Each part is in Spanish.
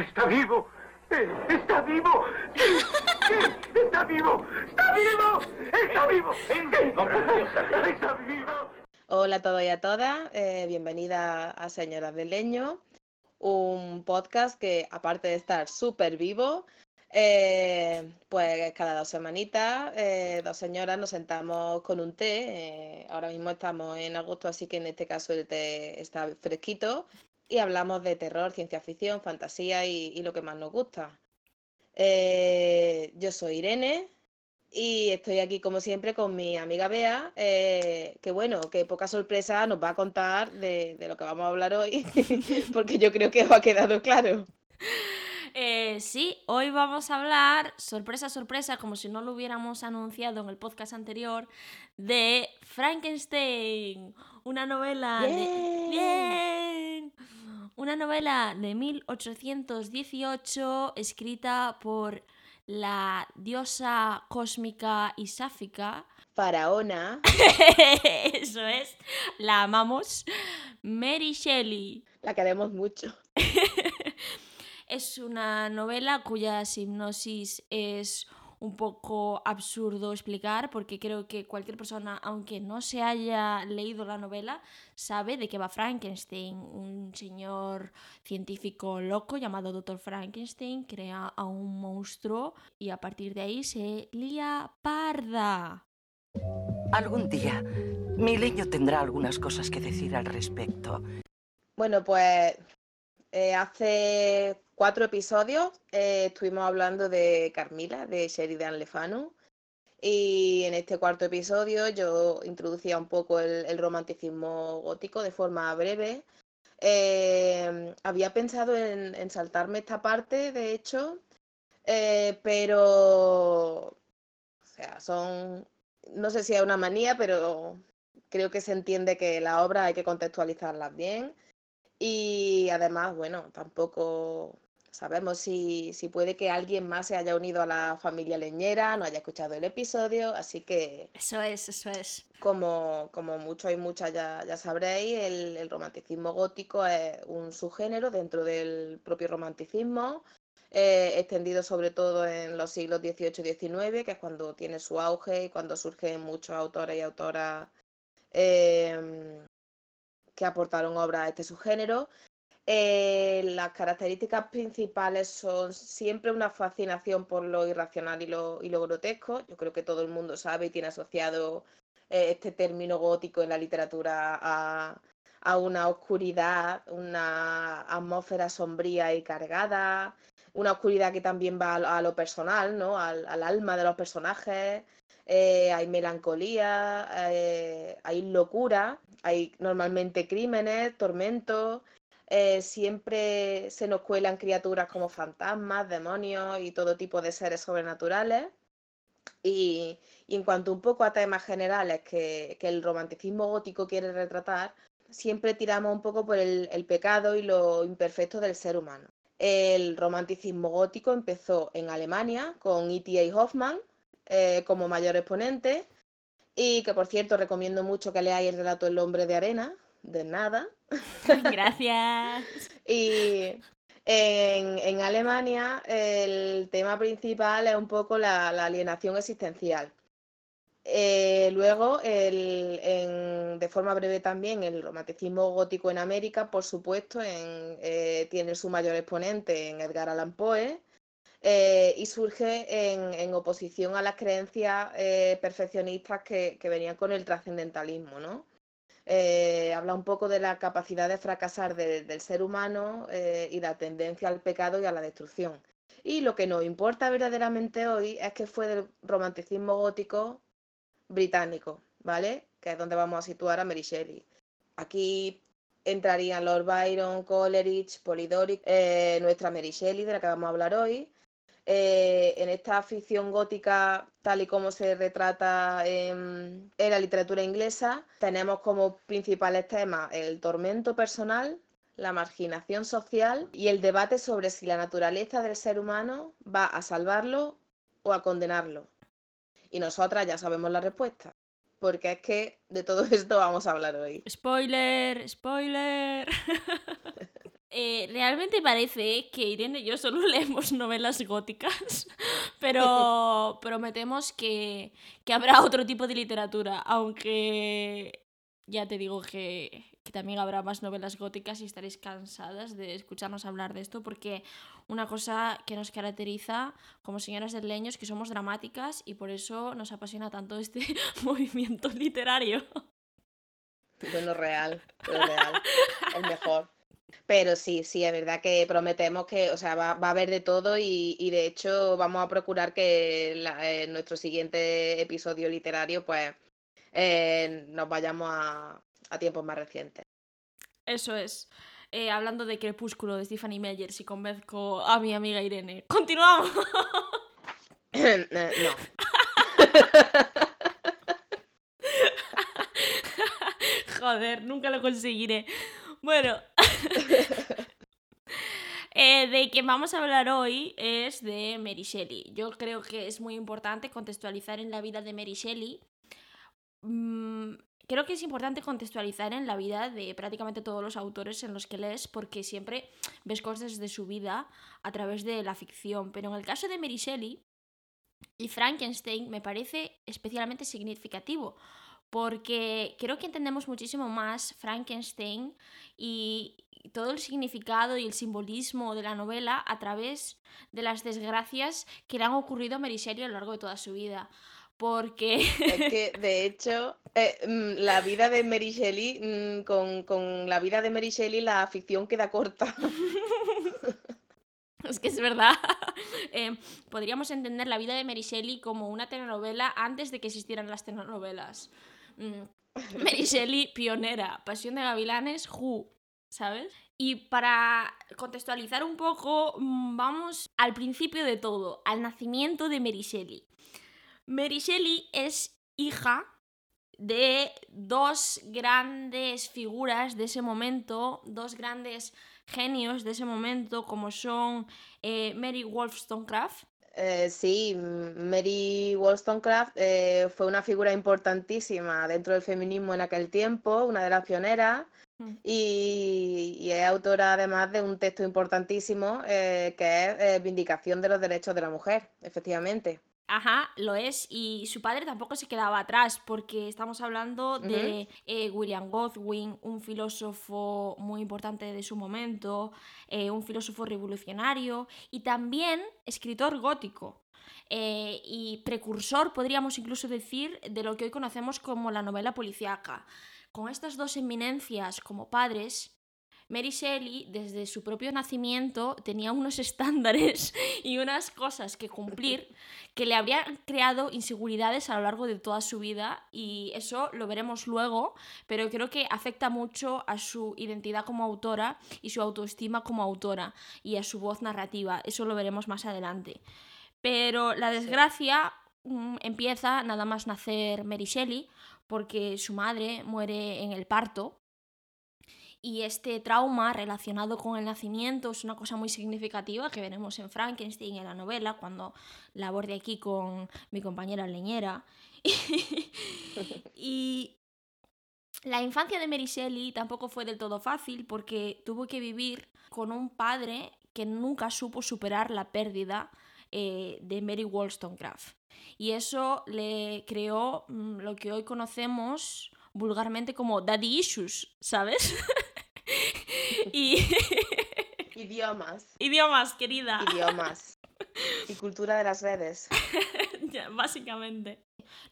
Está vivo. Eh, Está vivo. Está vivo. Está vivo. Está vivo. Está vivo. Hola a todos y a todas, eh, bienvenida a Señoras del Leño, un podcast que aparte de estar súper vivo, eh, pues cada dos semanitas, eh, dos señoras nos sentamos con un té, eh, ahora mismo estamos en agosto, así que en este caso el té está fresquito, y hablamos de terror, ciencia ficción, fantasía y, y lo que más nos gusta. Eh, yo soy Irene. Y estoy aquí como siempre con mi amiga Bea, eh, que bueno, que poca sorpresa nos va a contar de, de lo que vamos a hablar hoy, porque yo creo que os ha quedado claro. Eh, sí, hoy vamos a hablar, sorpresa, sorpresa, como si no lo hubiéramos anunciado en el podcast anterior, de Frankenstein, una novela de... ¡Bien! Una novela de 1818 escrita por la diosa cósmica y sáfica. Faraona, Eso es, la amamos. Mary Shelley. la queremos mucho. Es una novela cuya hipnosis es un poco absurdo explicar porque creo que cualquier persona, aunque no se haya leído la novela, sabe de qué va Frankenstein. Un señor científico loco llamado Dr. Frankenstein crea a un monstruo y a partir de ahí se lía parda. Algún día, mi leño tendrá algunas cosas que decir al respecto. Bueno, pues eh, hace cuatro episodios eh, estuvimos hablando de Carmila, de Sheridan Le Fanu, y en este cuarto episodio yo introducía un poco el, romanticismo gótico de forma breve. Eh, había pensado en, saltarme esta parte, de hecho, eh, pero, o sea, son, no sé si es una manía, pero creo que se entiende que la obra hay que contextualizarlas bien. Y además, bueno, tampoco sabemos si, si puede que alguien más se haya unido a la familia leñera, no haya escuchado el episodio, así que Eso es, eso es. como, como muchos y muchas ya, ya sabréis, el, el romanticismo gótico es un subgénero dentro del propio romanticismo, eh, extendido sobre todo en los siglos XVIII y XIX, que es cuando tiene su auge y cuando surgen muchos autores y autoras em, que aportaron obras a este subgénero. Eh, las características principales son siempre una fascinación por lo irracional y lo, grotesco. Yo creo que todo el mundo sabe y tiene asociado eh, este término gótico en la literatura a, una oscuridad, una atmósfera sombría y cargada, una oscuridad que también va a, lo- personal, ¿no? Al, al alma de los personajes. Eh, hay melancolía, hay locura, hay normalmente crímenes, tormentos. Eh, siempre se nos cuelan criaturas como fantasmas, demonios y todo tipo de seres sobrenaturales. Y, en cuanto un poco a temas generales que, el romanticismo gótico quiere retratar, siempre tiramos un poco por el, pecado y lo imperfecto del ser humano. El romanticismo gótico empezó en Alemania con E.T.A. Hoffmann eh, como mayor exponente y que por cierto recomiendo mucho que leáis el relato El hombre de arena, de nada. Gracias. Y en, en Alemania el tema principal es un poco la, la alienación existencial. Eh, luego, el- en- de forma breve también, el romanticismo gótico en América, por supuesto, en, eh, tiene su mayor exponente en Edgar Allan Poe eh, y surge en, en oposición a las creencias perfeccionistas que, que venían con el trascendentalismo, ¿no? Eh, habla un poco de la capacidad de fracasar de- del ser humano eh, y la tendencia al pecado y a la destrucción. Y lo que nos importa verdaderamente hoy es que fue del romanticismo gótico británico, ¿vale? Que es donde vamos a situar a Mary Shelley. Aquí entrarían Lord Byron, Coleridge, Polidori, eh, nuestra Mary Shelley, de la que vamos a hablar hoy. Eh, en esta ficción gótica, tal y como se retrata en, en la literatura inglesa, tenemos como principales temas el tormento personal, la marginación social y el debate sobre si la naturaleza del ser humano va a salvarlo o a condenarlo. Y nosotras ya sabemos la respuesta, porque es que de todo esto vamos a hablar hoy. Spoiler, spoiler. Eh, realmente parece que Irene y yo solo leemos novelas góticas, pero prometemos que, que habrá otro tipo de literatura, aunque ya te digo que, que también habrá más novelas góticas y estaréis cansadas de escucharnos hablar de esto, porque una cosa que nos caracteriza como señoras del leño es que somos dramáticas y por eso nos apasiona tanto este movimiento literario. Bueno, real, lo real, el mejor. Pero sí, sí, es verdad que prometemos que, o sea, va, va a haber de todo y, y de hecho vamos a procurar que la- eh, nuestro siguiente episodio literario, pues, eh, nos vayamos a, a tiempos más recientes. Eso es. Eh, hablando de Crepúsculo de Stephanie Meyer, si convenzco a mi amiga Irene. ¡Continuamos! No. Joder, nunca lo conseguiré. Bueno. Eh, de que vamos a hablar hoy es de Mary Shelley. Yo creo que es muy importante contextualizar en la vida de Mary Shelley. Mm, creo que es importante contextualizar en la vida de prácticamente todos los autores en los que lees porque siempre ves cosas de su vida a través de la ficción. Pero en el caso de Mary Shelley y Frankenstein me parece especialmente significativo porque creo que entendemos muchísimo más Frankenstein y todo el significado y el simbolismo de la novela a través de las desgracias que le han ocurrido a Mary Shelley a lo largo de toda su vida. Porque Es que, de hecho, eh, mm, la vida de Mary Shelley, mm, con, con la vida de Mary Shelley, la ficción queda corta. es que es verdad. Eh, podríamos entender la vida de Mary Shelley como una telenovela antes de que existieran las telenovelas. Mm, Mary Shelley, pionera. Pasión de Gavilanes, Who, ¿sabes? Y para contextualizar un poco, mm, vamos al principio de todo, al nacimiento de Mary Shelley. Mary Shelley es hija de dos grandes figuras de ese momento, dos grandes genios de ese momento, como son eh, Mary Wollstonecraft. Eh, sí, Mary Wollstonecraft eh, fue una figura importantísima dentro del feminismo en aquel tiempo, una de las pioneras, Mm. y, y es autora además de un texto importantísimo eh, que es eh, Vindicación de los Derechos de la Mujer, efectivamente. Ajá, lo es. Y su padre tampoco se quedaba atrás, porque estamos hablando de eh, William Godwin, un filósofo muy importante de su momento, eh, un filósofo revolucionario y también escritor gótico. eh, y precursor, podríamos incluso decir, de lo que hoy conocemos como la novela policíaca. Con estas dos eminencias como padres, Mary Shelley, desde su propio nacimiento, tenía unos estándares y unas cosas que cumplir que le habrían creado inseguridades a lo largo de toda su vida y eso lo veremos luego, pero creo que afecta mucho a su identidad como autora y su autoestima como autora y a su voz narrativa. Eso lo veremos más adelante. Pero la desgracia mm, empieza nada más nacer Mary Shelley porque su madre muere en el parto y este trauma relacionado con el nacimiento es una cosa muy significativa que veremos en Frankenstein, en la novela, cuando la aborde aquí con mi compañera leñera. y la infancia de Mary Shelley tampoco fue del todo fácil porque tuvo que vivir con un padre que nunca supo superar la pérdida eh, de Mary Wollstonecraft. Y eso le creó mm, lo que hoy conocemos vulgarmente como daddy issues, ¿sabes? y Idiomas, idiomas, querida. idiomas. Y cultura de las redes. Ya, Básicamente.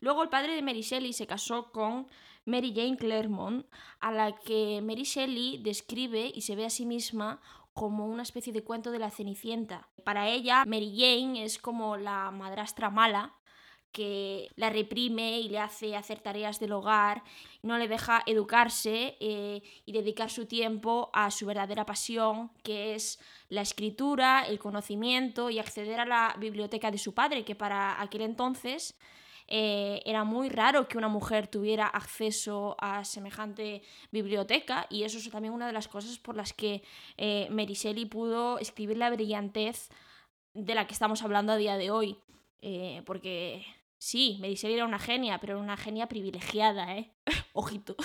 Luego el padre de Mary Shelley se casó con Mary Jane Claremont, a la que Mary Shelley describe y se ve a sí misma como una especie de cuento de la Cenicienta. Para ella, Mary Jane es como la madrastra mala que la reprime y le hace hacer tareas del hogar, no le deja educarse eh, y dedicar su tiempo a su verdadera pasión, que es la escritura, el conocimiento y acceder a la biblioteca de su padre, que para aquel entonces eh, era muy raro que una mujer tuviera acceso a semejante biblioteca y eso es también una de las cosas por las que eh, pudo escribir la brillantez de la que estamos hablando a día de hoy. Eh, porque Sí, Shelley era una genia, pero era una genia privilegiada, ¿eh? Ojito.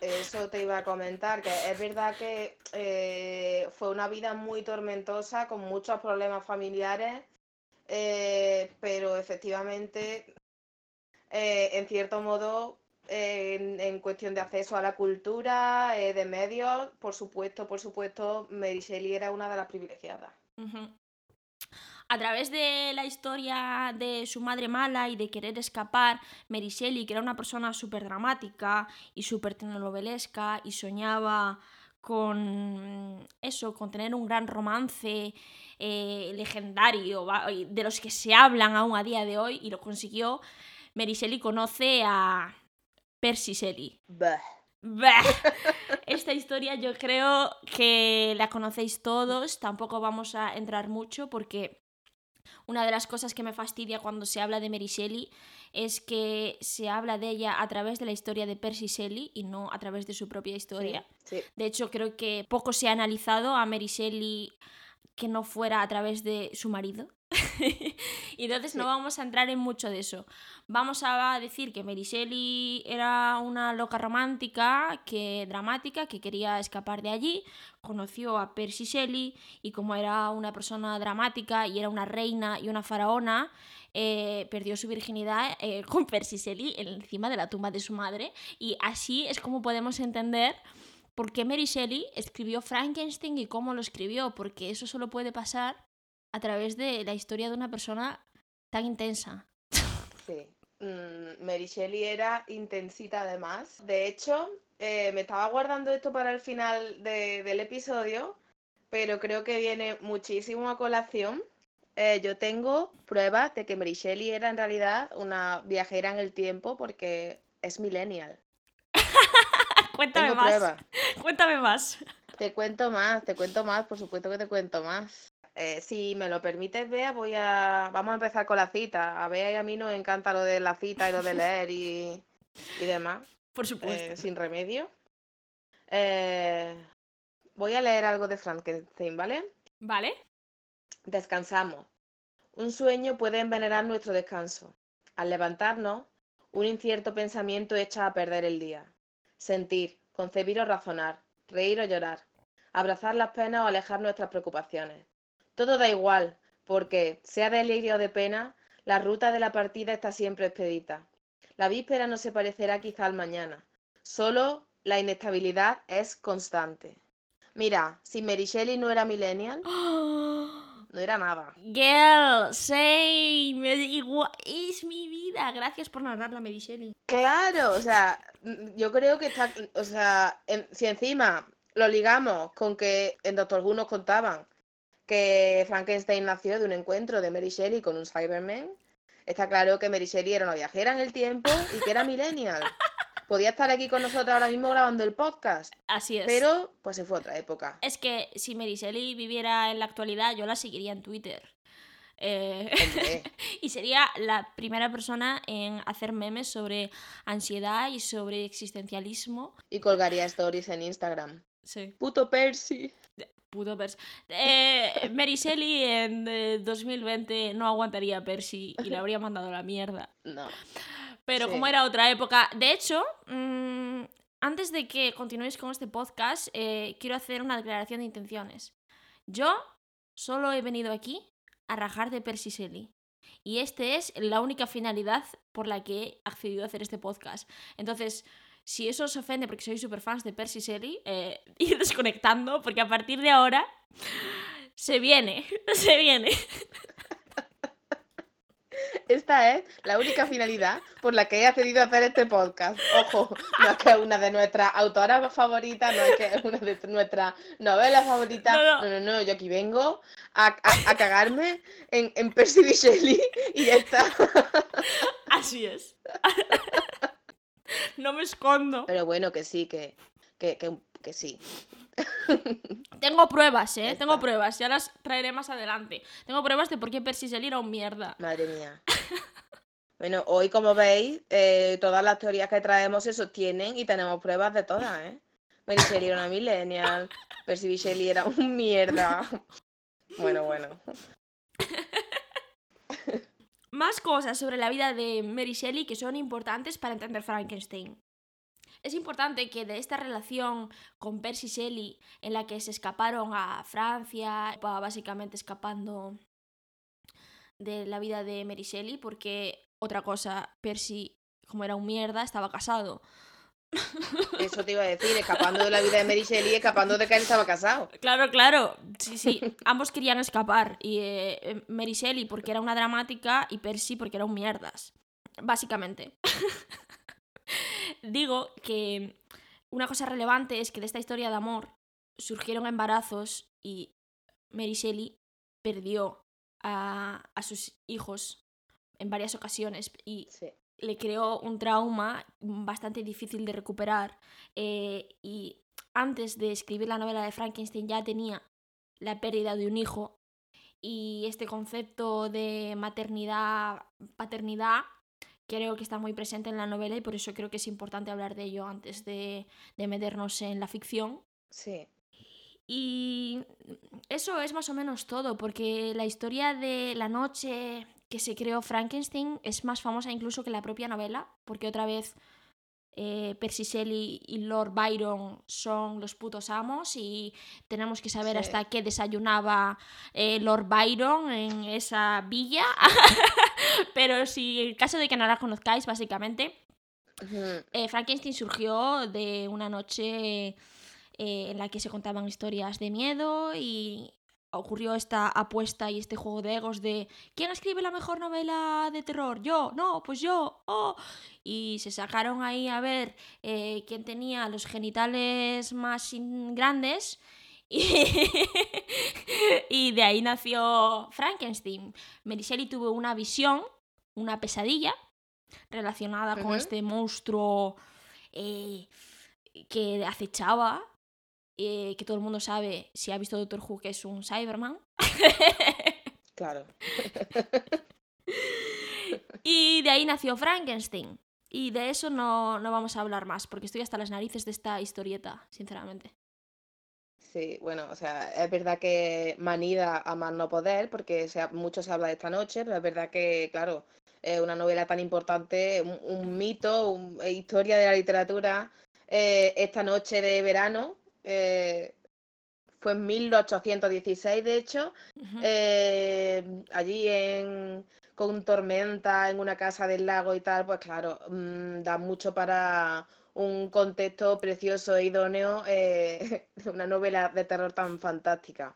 Eso te iba a comentar, que es verdad que eh, fue una vida muy tormentosa, con muchos problemas familiares, eh, pero efectivamente, eh, en cierto modo, en, en cuestión de acceso a la cultura, de medios, por supuesto, por supuesto, Mary Shelley era una de las privilegiadas. Ujú. A través de la historia de su madre mala y de querer escapar, Mary Shelley, que era una persona súper dramática y súper telenovelesca y soñaba con eso, con tener un gran romance eh, legendario, de los que se hablan aún a día de hoy, y lo consiguió, Mary Shelley conoce a Percy Shelley. Bah. Bah. Esta historia yo creo que la conocéis todos, tampoco vamos a entrar mucho porque una de las cosas que me fastidia cuando se habla de Mary Shelley es que se habla de ella a través de la historia de Percy Shelley y no a través de su propia historia. Sí, sí. De hecho, creo que poco se ha analizado a Mary Shelley que no fuera a través de su marido. y entonces no vamos a entrar en mucho de eso. Vamos a decir que Mary Shelley era una loca romántica, que dramática, que quería escapar de allí, conoció a Percy Shelley y como era una persona dramática y era una reina y una faraona, eh, perdió su virginidad eh, con Percy Shelley encima de la tumba de su madre y así es como podemos entender por qué Mary Shelley escribió Frankenstein y cómo lo escribió, porque eso solo puede pasar a través de la historia de una persona tan intensa. Sí. Mm, Mary Shelley era intensita además. De hecho, eh, me estaba guardando esto para el final de- del episodio, pero creo que viene muchísimo a colación. Eh, yo tengo pruebas de que Mary Shelley era en realidad una viajera en el tiempo porque es millennial. Cuéntame Tengo más. pruebas. Cuéntame más. Te cuento más, te cuento más, por supuesto que te cuento más. Eh, si me lo permites, Bea, voy a... Vamos a empezar con la cita. A Bea y a mí nos encanta lo de la cita y lo de leer y, y demás. Por supuesto. eh, sin remedio. Eh, voy a leer algo de Frankenstein, ¿vale? ¿Vale? Descansamos. Un sueño puede envenenar nuestro descanso. Al levantarnos, un incierto pensamiento echa a perder el día. Sentir, concebir o razonar, reír o llorar, abrazar las penas o alejar nuestras preocupaciones. Todo da igual, porque, sea de alegría o de pena, la ruta de la partida está siempre expedita. La víspera no se parecerá quizá al mañana. Solo la inestabilidad es constante. Mira, si Mary Shelley no era millennial, no era nada. Girl, say, me da igual, es mi vida. Gracias por narrarla, Mary Shelley. Claro, o sea, yo creo que está, o sea, en- si encima lo ligamos con que en Doctor Who nos contaban que Frankenstein nació de un encuentro de Mary Shelley con un Cyberman, está claro que Mary Shelley era una viajera en el tiempo y que era millennial. Podía estar aquí con nosotros ahora mismo grabando el podcast, Así es. pero pues se fue otra época. Es que si Mary Shelley viviera en la actualidad, yo la seguiría en Twitter. Eh, y sería la primera persona en hacer memes sobre ansiedad y sobre existencialismo. y colgaría stories en Instagram. Sí. Puto Percy. Puto Percy. Eh, Mary Shelley en eh, 2020 no aguantaría a Percy y le habría mandado la mierda. No. Pero Sí. como era otra época. De hecho, mm, antes de que continuéis con este podcast, eh, quiero hacer una declaración de intenciones. Yo solo he venido aquí a rajar de Percy Shelley. Y este es la única finalidad por la que he accedido a hacer este podcast. Entonces, si eso os ofende porque sois super fans de Percy Shelley, eh, ir desconectando, porque a partir de ahora se viene, se viene. Esta es la única finalidad por la que he accedido a hacer este podcast. Ojo, no es que es una de nuestras autoras favoritas, no es que es una de nuestras novelas favoritas. No, No, no. yo aquí vengo a, a- a cagarme en, en Percy. Shelley y ya está. Así es. no me escondo. Pero bueno, que sí, que, que, que, que sí. Tengo pruebas, ¿eh? Tengo pruebas, ya las traeré más adelante. Tengo pruebas de por qué Percy Shelley era un mierda. Madre mía. Bueno, hoy como veis, eh, todas las teorías que traemos se sostienen y tenemos pruebas de todas, ¿eh? Mary Shelley era una millennial, Percy. Shelley era un mierda. Bueno, bueno. Más cosas sobre la vida de Mary Shelley que son importantes para entender Frankenstein. Es importante que de esta relación con Percy Shelley, en la que se escaparon a Francia, básicamente escapando de la vida de Mary Shelley, porque otra cosa, Percy, como era un mierda, estaba casado. Eso te iba a decir, escapando de la vida de Mary Shelley, escapando de que él estaba casado. Claro, claro. Sí, sí. Ambos querían escapar. Y eh, eh, Mary Shelley porque era una dramática y Percy porque era un mierdas. Básicamente. Digo que una cosa relevante es que de esta historia de amor surgieron embarazos y Mary Shelley perdió a, a sus hijos en varias ocasiones y le creó un trauma bastante difícil de recuperar. Eh, y antes de escribir la novela de Frankenstein ya tenía la pérdida de un hijo y este concepto de maternidad, paternidad, creo que está muy presente en la novela y por eso creo que es importante hablar de ello antes de, de meternos en la ficción. Sí. Y eso es más o menos todo, porque la historia de la noche que se creó Frankenstein es más famosa incluso que la propia novela, porque otra vez eh, Percy Shelley y Lord Byron son los putos amos y tenemos que saber hasta qué desayunaba eh, Lord Byron en esa villa. Pero si en caso de que no la conozcáis, básicamente, eh, Frankenstein surgió de una noche en la que se contaban historias de miedo y ocurrió esta apuesta y este juego de egos de ¿quién escribe la mejor novela de terror? Yo, no, pues yo, oh. Y se sacaron ahí a ver eh, quién tenía los genitales más grandes y, de ahí nació Frankenstein. Mary Shelley tuvo una visión, una pesadilla relacionada con este monstruo eh, que acechaba eh, que todo el mundo sabe, si ha visto Doctor Who, que es un Cyberman. claro. y de ahí nació Frankenstein. Y de eso no, no vamos a hablar más, porque estoy hasta las narices de esta historieta, sinceramente. Sí, bueno, o sea, es verdad que manida a más no poder, porque mucho se habla de esta noche, pero es verdad que, claro, es una novela tan importante, un, mito, una historia de la literatura, eh, esta noche de verano, eh, fue en 1816, de hecho, eh, allí en, con tormenta en una casa del lago y tal, pues claro, mm, da mucho para un contexto precioso e idóneo, eh, una novela de terror tan fantástica.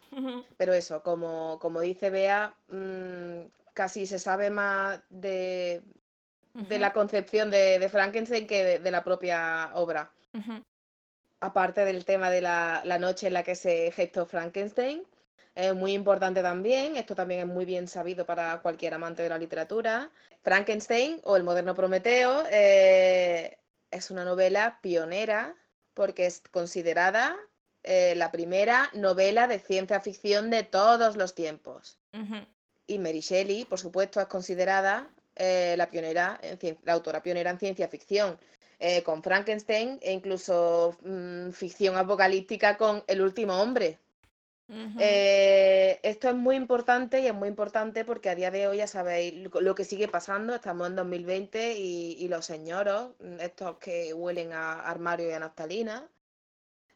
Pero eso, como, como dice Bea, mm, casi se sabe más de, de la concepción de, Frankenstein que de, la propia obra aparte del tema de la, noche en la que se gestó Frankenstein, es muy importante también, esto también es muy bien sabido para cualquier amante de la literatura. Frankenstein o El moderno Prometeo eh, es una novela pionera porque es considerada eh, la primera novela de ciencia ficción de todos los tiempos. Y Mary Shelley, por supuesto, es considerada eh, la, pionera la autora pionera en ciencia ficción. Eh, con Frankenstein e incluso mm, ficción apocalíptica con El último hombre. Eh, esto es muy importante y es muy importante porque a día de hoy ya sabéis lo que sigue pasando, estamos en 2020 y, los señoros, mm, estos que huelen a armario y a naftalina,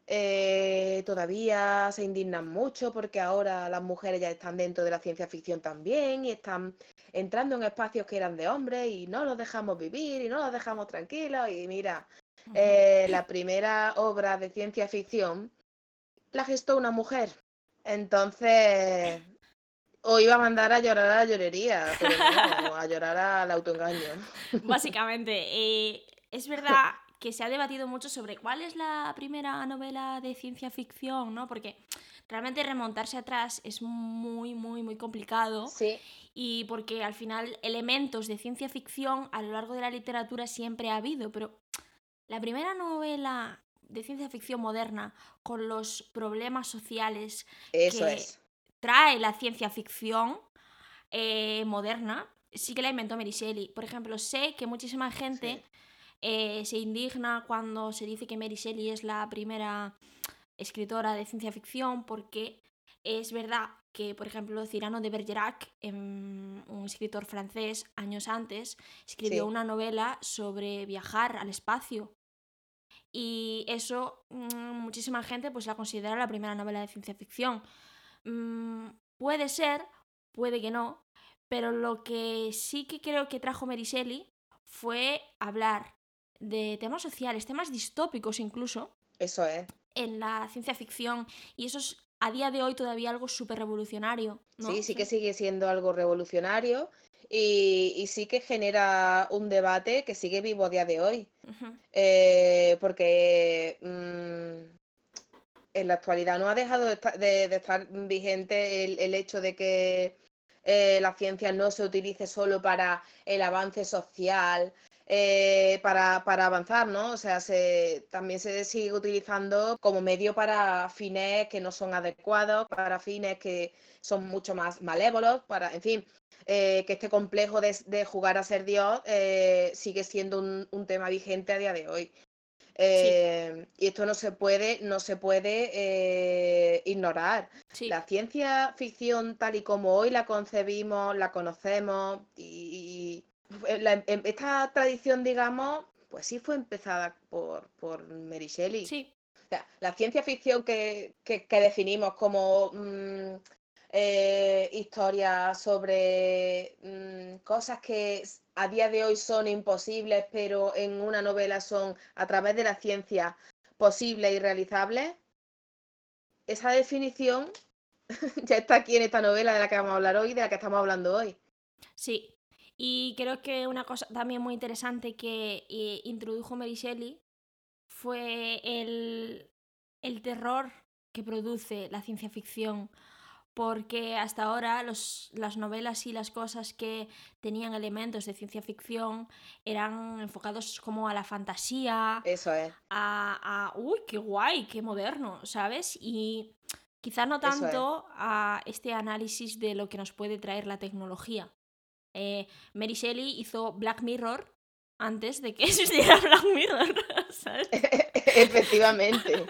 eh, todavía se indignan mucho porque ahora las mujeres ya están dentro de la ciencia ficción también y están entrando en espacios que eran de hombres y no los dejamos vivir y no los dejamos tranquilos. Y mira, eh, la primera obra de ciencia ficción la gestó una mujer. Entonces, o iba a mandar a llorar a la llorería, pero no, a llorar al autoengaño. Básicamente, eh, es verdad que se ha debatido mucho sobre cuál es la primera novela de ciencia ficción, ¿no? Porque realmente remontarse atrás es muy, muy, muy complicado. Sí. Y porque al final elementos de ciencia ficción a lo largo de la literatura siempre ha habido, pero la primera novela de ciencia ficción moderna con los problemas sociales que trae la ciencia ficción eh, moderna sí que la inventó Mary Shelley. Por ejemplo, sé que muchísima gente eh, se indigna cuando se dice que Mary Shelley es la primera escritora de ciencia ficción porque Es verdad que, por ejemplo, Cyrano de Bergerac, em, un escritor francés, años antes, escribió Sí. una novela sobre viajar al espacio. Y eso mm, muchísima gente pues la considera la primera novela de ciencia ficción. Mm, puede ser, puede que no, pero lo que sí que creo que trajo Mary Shelley fue hablar de temas sociales, temas distópicos incluso, Eso es. en la ciencia ficción. Y eso es a día de hoy todavía algo súper revolucionario. ¿no? Sí, sí que sigue siendo algo revolucionario y, y sí que genera un debate que sigue vivo a día de hoy. Eh, porque mm, en la actualidad no ha dejado de estar, de- de estar vigente el, el hecho de que eh, la ciencia no se utilice solo para el avance social, eh, para, para avanzar, ¿no? O sea, se, también se sigue utilizando como medio para fines que no son adecuados, para fines que son mucho más malévolos, para, en fin, eh, que este complejo de, de jugar a ser Dios eh, sigue siendo un, un tema vigente a día de hoy. Y esto no se puede, no se puede ignorar. Sí, La ciencia ficción tal y como hoy la concebimos, la conocemos y, y la- em- esta tradición, digamos, pues sí fue empezada por, por Mary Shelley. sí, O sea, la ciencia ficción que, que- que definimos como mm, eh, historias sobre mm, cosas que a día de hoy son imposibles, pero en una novela son a través de la ciencia posibles y realizables. Esa definición ya está aquí en esta novela de la que vamos a hablar hoy, de la que estamos hablando hoy. sí. Y creo que una cosa también muy interesante que eh, introdujo Mary Shelley fue el, el terror que produce la ciencia ficción. Porque hasta ahora los- las novelas y las cosas que tenían elementos de ciencia ficción eran enfocados como a la fantasía, Eso es. a, a, uy, qué guay, qué moderno, ¿sabes? Y quizá no es. tanto a este análisis de lo que nos puede traer la tecnología. Eh, Mary Shelley hizo Black Mirror antes de que existiera Black Mirror, ¿sabes? Efectivamente.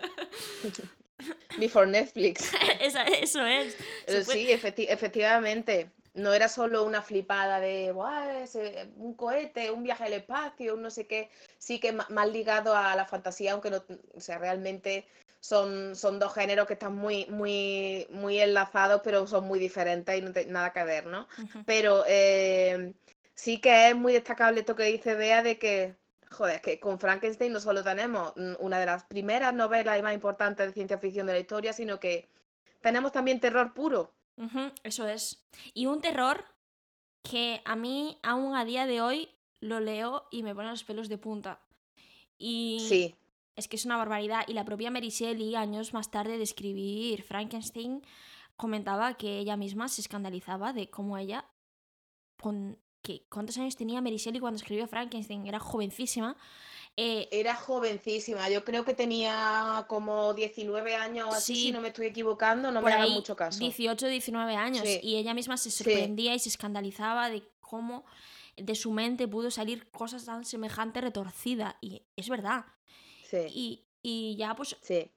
Before Netflix. Esa- eso es. Eh, fue- Sí, efecti- efectivamente. No era solo una flipada de "Buah, ese- un cohete, un viaje al espacio, un no sé qué. Sí que más ligado a la fantasía, aunque no, o sea, realmente son, son dos géneros que están muy, muy, muy enlazados, pero son muy diferentes y no tienen nada que ver, ¿no? Pero eh, sí que es muy destacable esto que dice Bea de que, joder, que con Frankenstein no solo tenemos una de las primeras novelas y más importantes de ciencia ficción de la historia, sino que tenemos también terror puro. Eso es. Y un terror que a mí aún a día de hoy lo leo y me pone los pelos de punta. Y Sí, es que es una barbaridad. Y la propia Mary Shelley, años más tarde de escribir Frankenstein, comentaba que ella misma se escandalizaba de cómo ella, con que, ¿cuántos años tenía Mary Shelley cuando escribió Frankenstein? Era jovencísima. Eh, era jovencísima. Yo creo que tenía como 19 años o así, Sí, si no me estoy equivocando, no me hagan mucho caso. 18, 19 años. Sí. Y ella misma se Sí. sorprendía y se escandalizaba de cómo de su mente pudo salir cosas tan semejante retorcida. Y es verdad. Sí, Y, y ya, pues, sí,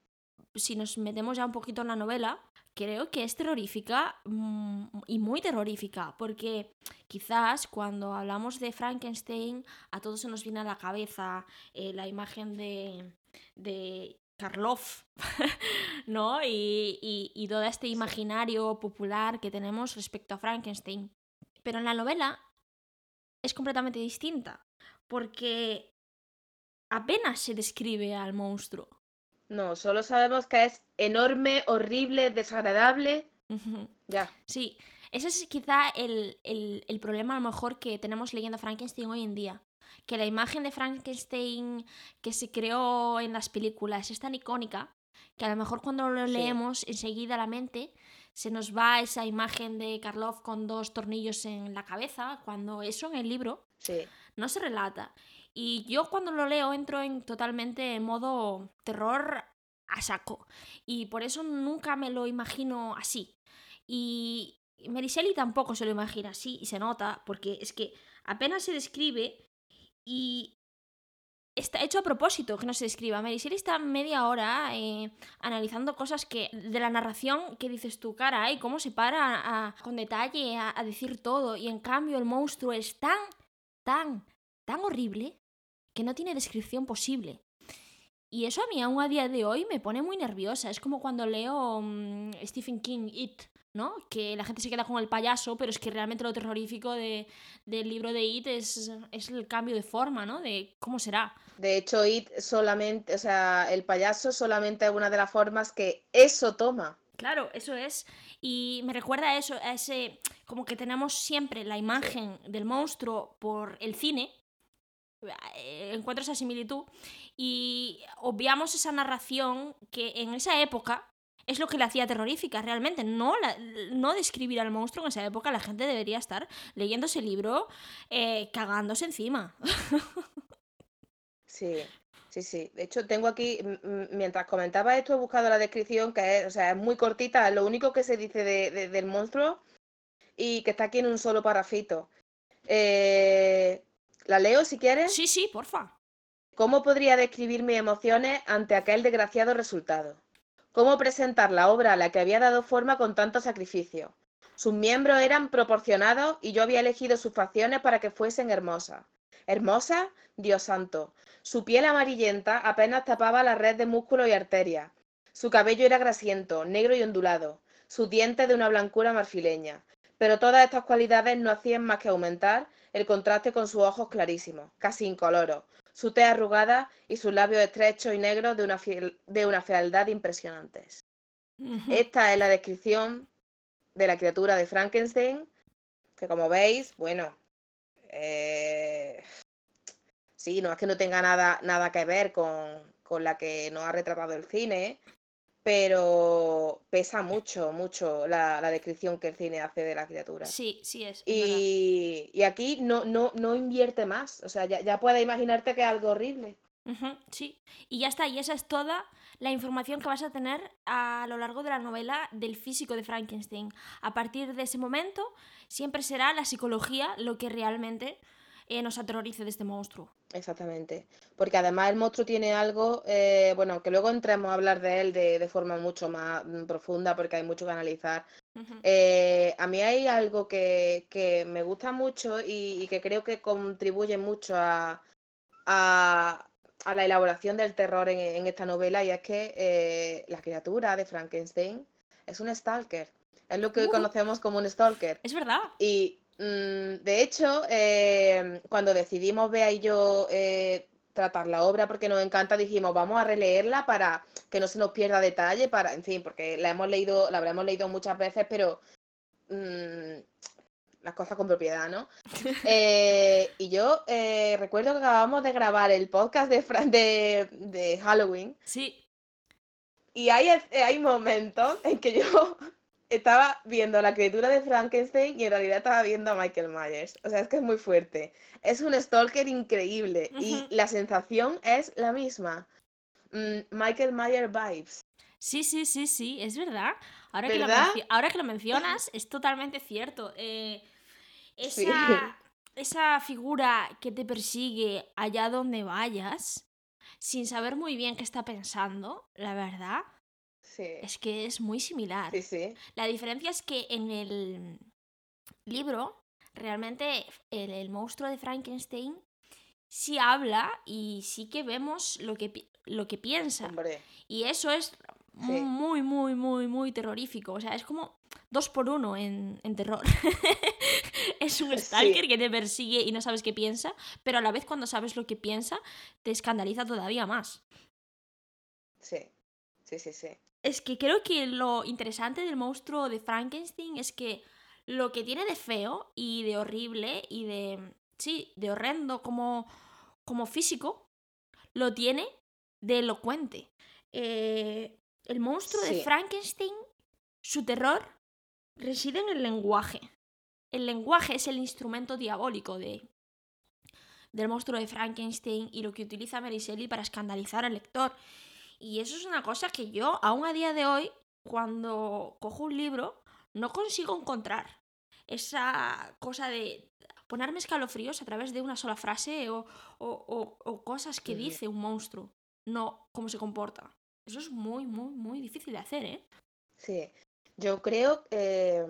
si nos metemos ya un poquito en la novela, creo que es terrorífica mm, y muy terrorífica, porque quizás cuando hablamos de Frankenstein a todos se nos viene a la cabeza eh, la imagen de, de Karloff, ¿no? Y, y- y todo este imaginario popular que tenemos respecto a Frankenstein. Pero en la novela es completamente distinta, porque apenas se describe al monstruo. No, solo sabemos que es enorme, horrible, desagradable. Ya, Sí, ese es quizá el, el- el problema a lo mejor que tenemos leyendo Frankenstein hoy en día. Que la imagen de Frankenstein que se creó en las películas es tan icónica que a lo mejor cuando lo Sí. leemos enseguida a la mente se nos va esa imagen de Karloff con dos tornillos en la cabeza, cuando eso en el libro sí, no se relata. Y yo cuando lo leo entro en totalmente en modo terror a saco. Y por eso nunca me lo imagino así. Y Mary Shelley tampoco se lo imagina así y se nota porque es que apenas se describe y está hecho a propósito que no se escriba. Mary Shelley está media hora eh, analizando cosas que de la narración que dices tú, cara, y cómo se para con detalle a decir todo. Y en cambio el monstruo es tan, tan, tan horrible que no tiene descripción posible. Y eso a mí aún a día de hoy me pone muy nerviosa. Es como cuando leo mm, Stephen King It, ¿no? Que la gente se queda con el payaso, pero es que realmente lo terrorífico de, del libro de It es, es el cambio de forma, ¿no? De cómo será. De hecho, It solamente, o sea, el payaso solamente es una de las formas que eso toma. Claro, eso es. Y me recuerda a eso, a ese, como que tenemos siempre la imagen del monstruo por el cine, encuentro esa similitud y obviamos esa narración que en esa época es lo que la hacía terrorífica realmente, no, no describir al monstruo en esa época, la gente debería estar leyendo ese libro eh, cagándose encima. Sí, sí, sí. De hecho, tengo aquí, mientras comentaba esto, he buscado la descripción, que es, o sea, es muy cortita, lo único que se dice del monstruo y que está aquí en un solo parafito. Eh, ¿La leo si quieres? Sí, sí, porfa. ¿Cómo podría describir mis emociones ante aquel desgraciado resultado? ¿Cómo presentar la obra a la que había dado forma con tanto sacrificio? Sus miembros eran proporcionados y yo había elegido sus facciones para que fuesen hermosas. ¿Hermosas? Dios santo. Su piel amarillenta apenas tapaba la red de músculos y arterias. Su cabello era grasiento, negro y ondulado. Sus dientes de una blancura marfileña. Pero todas estas cualidades no hacían más que aumentar el contraste con sus ojos clarísimos, casi incoloros, su tez arrugada y sus labios estrechos y negros de una, de una fealdad impresionantes. Esta es la descripción de la criatura de Frankenstein, que como veis, bueno, eh, sí, no es que no tenga nada, nada que ver con, con la que nos ha retratado el cine, pero pesa mucho, mucho la, descripción que el cine hace de la criatura. Sí, sí es. Y, aquí no, no, no invierte más, o sea, ya, ya puedes imaginarte que es algo horrible. sí, y ya está, y esa es toda la información que vas a tener a lo largo de la novela del físico de Frankenstein. A partir de ese momento, siempre será la psicología lo que realmente eh, nos aterrorice de este monstruo. Exactamente, porque además el monstruo tiene algo, eh, bueno, que luego entremos a hablar de él de, forma mucho más mm, profunda porque hay mucho que analizar. Eh, a mí hay algo que, me gusta mucho y, que creo que contribuye mucho a, a, la elaboración del terror en, esta novela y es que la criatura de Frankenstein es un stalker. Es lo que uh. conocemos como un stalker. Es verdad. Y de hecho, em, cuando decidimos, Bea y yo, eh, tratar la obra porque nos encanta, dijimos, vamos a releerla para que no se nos pierda detalle, para, en fin, porque la hemos leído, la habremos leído muchas veces, pero mm, las cosas con propiedad, ¿no? Eh, y yo eh, recuerdo que acabamos de grabar el podcast de, de, de Halloween. Sí. Y hay, hay momentos en que yo estaba viendo la criatura de Frankenstein y en realidad estaba viendo a Michael Myers. O sea, es que es muy fuerte. Es un stalker increíble y la sensación es la misma. Mm, Michael Myers vibes. Sí, sí, sí, sí, es verdad. Ahora, Que, lo ahora que lo mencionas, es totalmente cierto. Eh, esa, esa figura que te persigue allá donde vayas, sin saber muy bien qué está pensando, la verdad, es que es muy similar. La diferencia es que en el libro, realmente el, monstruo de Frankenstein sí habla y sí que vemos lo que, lo que piensa. Y eso es muy, muy, muy, muy terrorífico. O sea, es como dos por uno en, terror. es un stalker que te persigue y no sabes qué piensa, pero a la vez cuando sabes lo que piensa, te escandaliza todavía más. Sí, sí, sí, sí. Es que creo que lo interesante del monstruo de Frankenstein es que lo que tiene de feo y de horrible y de. Sí, de horrendo como, como físico, lo tiene de elocuente. Eh, el monstruo de Frankenstein, su terror reside en el lenguaje. El lenguaje es el instrumento diabólico de, del monstruo de Frankenstein y lo que utiliza Mary Shelley para escandalizar al lector. Y eso es una cosa que yo, aún a día de hoy, cuando cojo un libro, no consigo encontrar esa cosa de ponerme escalofríos a través de una sola frase o, o- o- o cosas que dice un monstruo, no cómo se comporta. Eso es muy, muy, muy difícil de hacer, ¿eh? Sí, yo creo eh,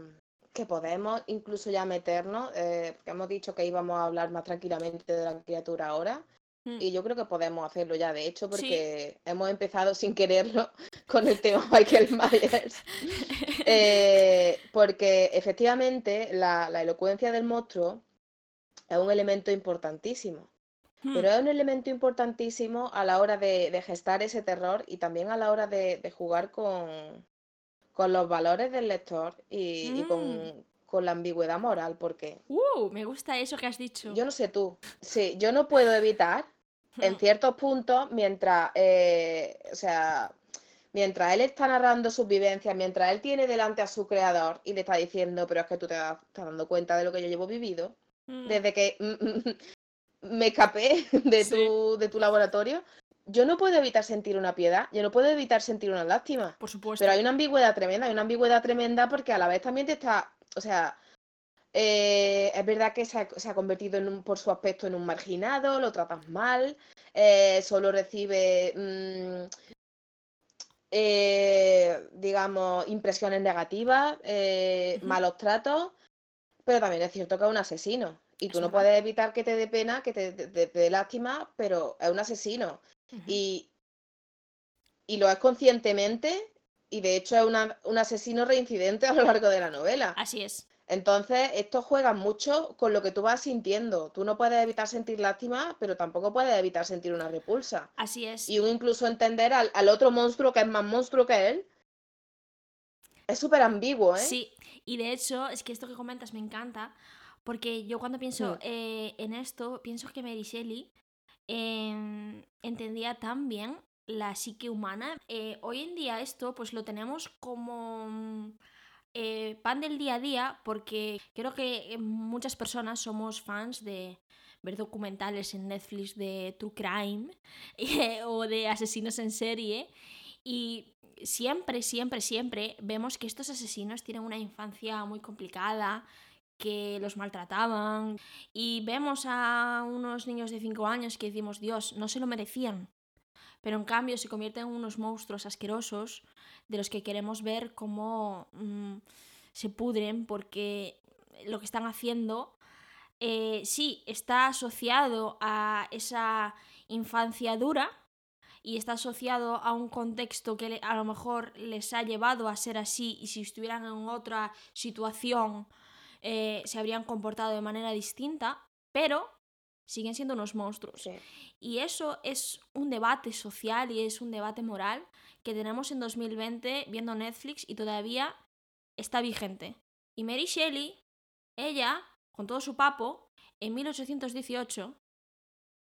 que podemos incluso ya meternos, eh, porque hemos dicho que íbamos a hablar más tranquilamente de la criatura ahora. Y yo creo que podemos hacerlo ya, de hecho, Sí. porque hemos empezado sin quererlo con el tema Michael Myers. Eh, porque efectivamente la, la elocuencia del monstruo es un elemento importantísimo. Hmm, Pero es un elemento importantísimo a la hora de, de gestar ese terror y también a la hora de, de jugar con, con los valores del lector y, y Mm. con, con la ambigüedad moral, porque Uh, me gusta eso que has dicho. yo no sé tú, sí, yo no puedo evitar en Hmm, ciertos puntos mientras, eh, o sea, mientras él está narrando sus vivencias, mientras él tiene delante a su creador y le está diciendo, pero es que tú te das- estás dando cuenta de lo que yo llevo vivido mm, desde que me escapé de Sí. tu, de tu laboratorio, yo no puedo evitar sentir una piedad, yo no puedo evitar sentir una lástima. Por supuesto. Pero hay una ambigüedad tremenda, hay una ambigüedad tremenda porque a la vez también te está, o sea, eh, es verdad que se ha, se ha convertido en un, por su aspecto en un marginado, lo tratas mal, eh, solo recibe, mm, eh, digamos, impresiones negativas, malos tratos, pero también es cierto que es un asesino. Y tú Es no verdad. puedes evitar que te dé pena, que te te- te- te dé lástima, pero es un asesino. Y, y lo es conscientemente, y de hecho es una- un asesino reincidente a lo largo de la novela. Así es. Entonces, esto juega mucho con lo que tú vas sintiendo. Tú no puedes evitar sentir lástima, pero tampoco puedes evitar sentir una repulsa. Así es. Y un incluso entender al, al otro monstruo que es más monstruo que él. Es súper ambiguo, ¿eh? Sí, y de hecho, es que esto que comentas me encanta, porque yo cuando pienso Mm. eh, en esto, pienso que Mary Shelley em, entendía tan bien la psique humana. Eh, hoy en día esto pues lo tenemos como mm, eh, pan del día a día, porque creo que eh, muchas personas somos fans de ver documentales en Netflix de True Crime eh, o de asesinos en serie. Y siempre, siempre, siempre vemos que estos asesinos tienen una infancia muy complicada, que los maltrataban. Y vemos a unos niños de 5 años que decimos, Dios, no se lo merecían. Pero en cambio se convierten en unos monstruos asquerosos de los que queremos ver cómo mm, se pudren porque lo que están haciendo eh, sí está asociado a esa infancia dura, y está asociado a un contexto que a lo mejor les ha llevado a ser así y si estuvieran en otra situación eh, se habrían comportado de manera distinta, pero siguen siendo unos monstruos. Sí. Y eso es un debate social y es un debate moral que tenemos en 2020 viendo Netflix y todavía está vigente. Y Mary Shelley, ella, con todo su papo, en 1818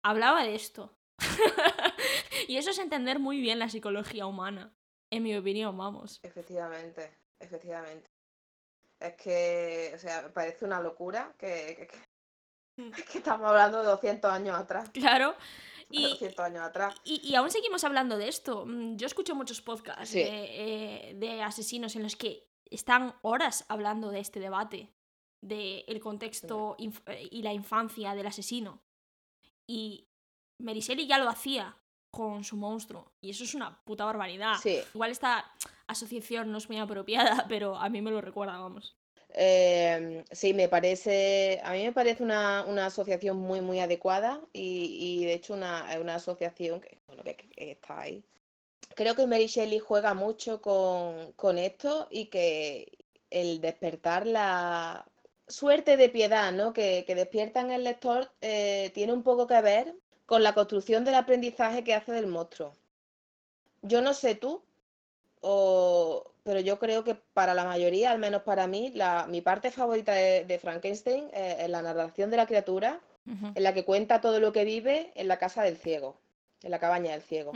hablaba de esto. y eso es entender muy bien la psicología humana, en mi opinión, vamos. Efectivamente, efectivamente. Es que, o sea, me parece una locura que, que- que- Mm. que estamos hablando de 200 años atrás. Claro. de Y, 200 años atrás. Y, y aún seguimos hablando de esto. Mm, Yo escucho muchos podcasts Sí. de, eh, de asesinos en los que están horas hablando de este debate, del contexto inf- eh, y la infancia del asesino. Y Mary Shelley ya lo hacía con su monstruo. Y eso es una puta barbaridad. Sí. Igual esta asociación no es muy apropiada, pero a mí me lo recuerda, vamos. Eh, sí, me parece, a mí me parece una, una asociación muy, muy adecuada y, y de hecho una, una asociación que, bueno, que está ahí. Creo que Mary Shelley juega mucho con, con esto y que el despertar la suerte de piedad ¿no? que, que despierta en el lector eh, tiene un poco que ver con la construcción del aprendizaje que hace del monstruo. Yo no sé tú, o, pero yo creo que para la mayoría, al menos para mí, la, mi parte favorita de, de Frankenstein eh, es la narración de la criatura, en la que cuenta todo lo que vive en la casa del ciego, en la cabaña del ciego.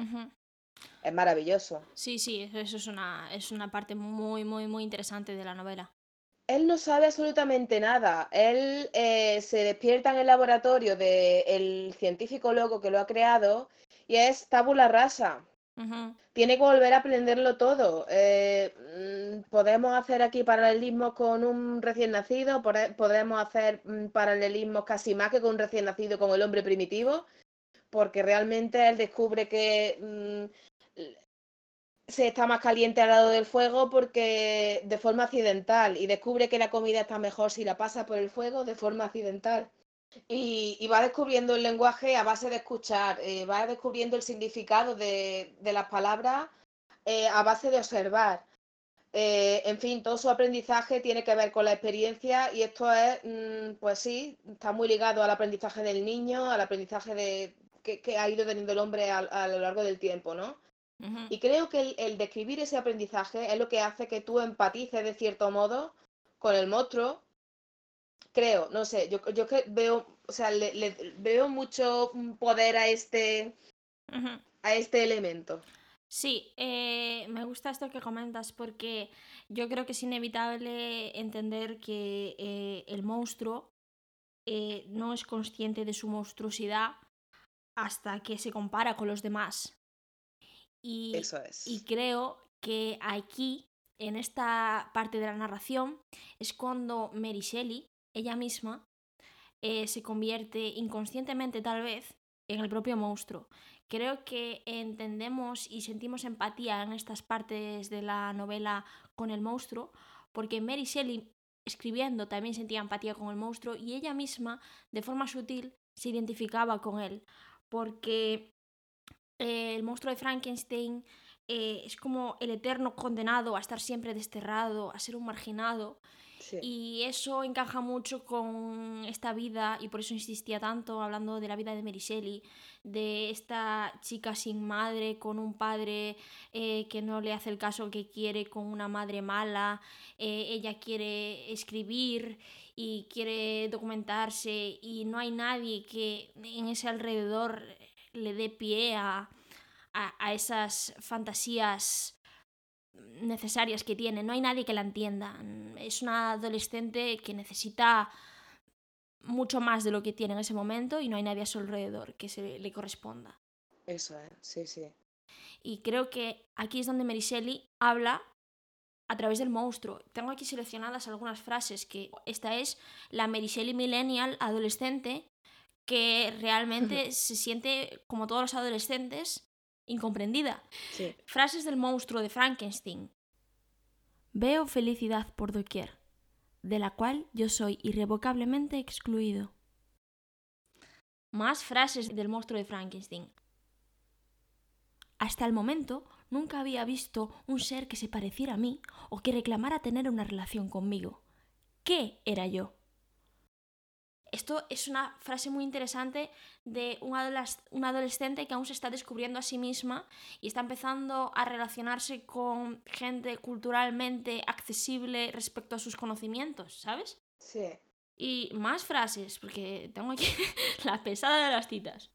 Es maravilloso. Sí, sí, eso es una, es una parte muy, muy, muy interesante de la novela. Él no sabe absolutamente nada. Él eh, se despierta en el laboratorio del científico loco que lo ha creado y es tabula rasa. Tiene que volver a aprenderlo todo. Eh, mm, podemos hacer aquí paralelismos con un recién nacido, podemos hacer mm, paralelismos casi más que con un recién nacido con el hombre primitivo, porque realmente él descubre que mm, se está más caliente al lado del fuego porque de forma accidental y descubre que la comida está mejor si la pasa por el fuego de forma accidental. Y, va descubriendo el lenguaje a base de escuchar, eh, va descubriendo el significado de, las palabras eh, a base de observar. Eh, en fin, todo su aprendizaje tiene que ver con la experiencia y esto es, mm, pues sí, está muy ligado al aprendizaje del niño, al aprendizaje de, que, ha ido teniendo el hombre a, lo largo del tiempo, ¿no? Y creo que el, el describir ese aprendizaje es lo que hace que tú empatices de cierto modo con el monstruo creo, no sé, yo, yo veo, o sea, le, veo mucho poder a este, a este elemento. Sí, eh, me gusta esto que comentas porque yo creo que es inevitable entender que eh, el monstruo eh, no es consciente de su monstruosidad hasta que se compara con los demás. Y, Eso es. y creo que aquí, en esta parte de la narración, es cuando Mary Shelley ella misma eh, se convierte inconscientemente tal vez en el propio monstruo. Creo que entendemos y sentimos empatía en estas partes de la novela con el monstruo, porque Mary Shelley escribiendo también sentía empatía con el monstruo y ella misma, de forma sutil, se identificaba con él, porque eh, el monstruo de Frankenstein eh, es como el eterno condenado a estar siempre desterrado, a ser un marginado, y eso encaja mucho con esta vida, y por eso insistía tanto hablando de la vida de Mary Shelley, de esta chica sin madre, con un padre eh, que no le hace el caso que quiere, con una madre mala, eh, ella quiere escribir y quiere documentarse y no hay nadie que en ese alrededor le dé pie a, a esas fantasías necesarias que tiene. No hay nadie que la entienda. Es una adolescente que necesita mucho más de lo que tiene en ese momento y no hay nadie a su alrededor que se le corresponda. Eso es, sí, sí. Y creo que aquí es donde Mary Shelley habla a través del monstruo. Tengo aquí seleccionadas algunas frases que esta es la Mary Shelley millennial adolescente que realmente se siente como todos los adolescentes incomprendida. Frases del monstruo de Frankenstein. Veo felicidad por doquier, de la cual yo soy irrevocablemente excluido. Más frases del monstruo de Frankenstein. Hasta el momento nunca había visto un ser que se pareciera a mí o que reclamara tener una relación conmigo. ¿Qué era yo? Esto es una frase muy interesante de una, adolescente que aún se está descubriendo a sí misma y está empezando a relacionarse con gente culturalmente accesible respecto a sus conocimientos, ¿sabes? Sí. Y más frases, porque tengo aquí la pesada de las citas.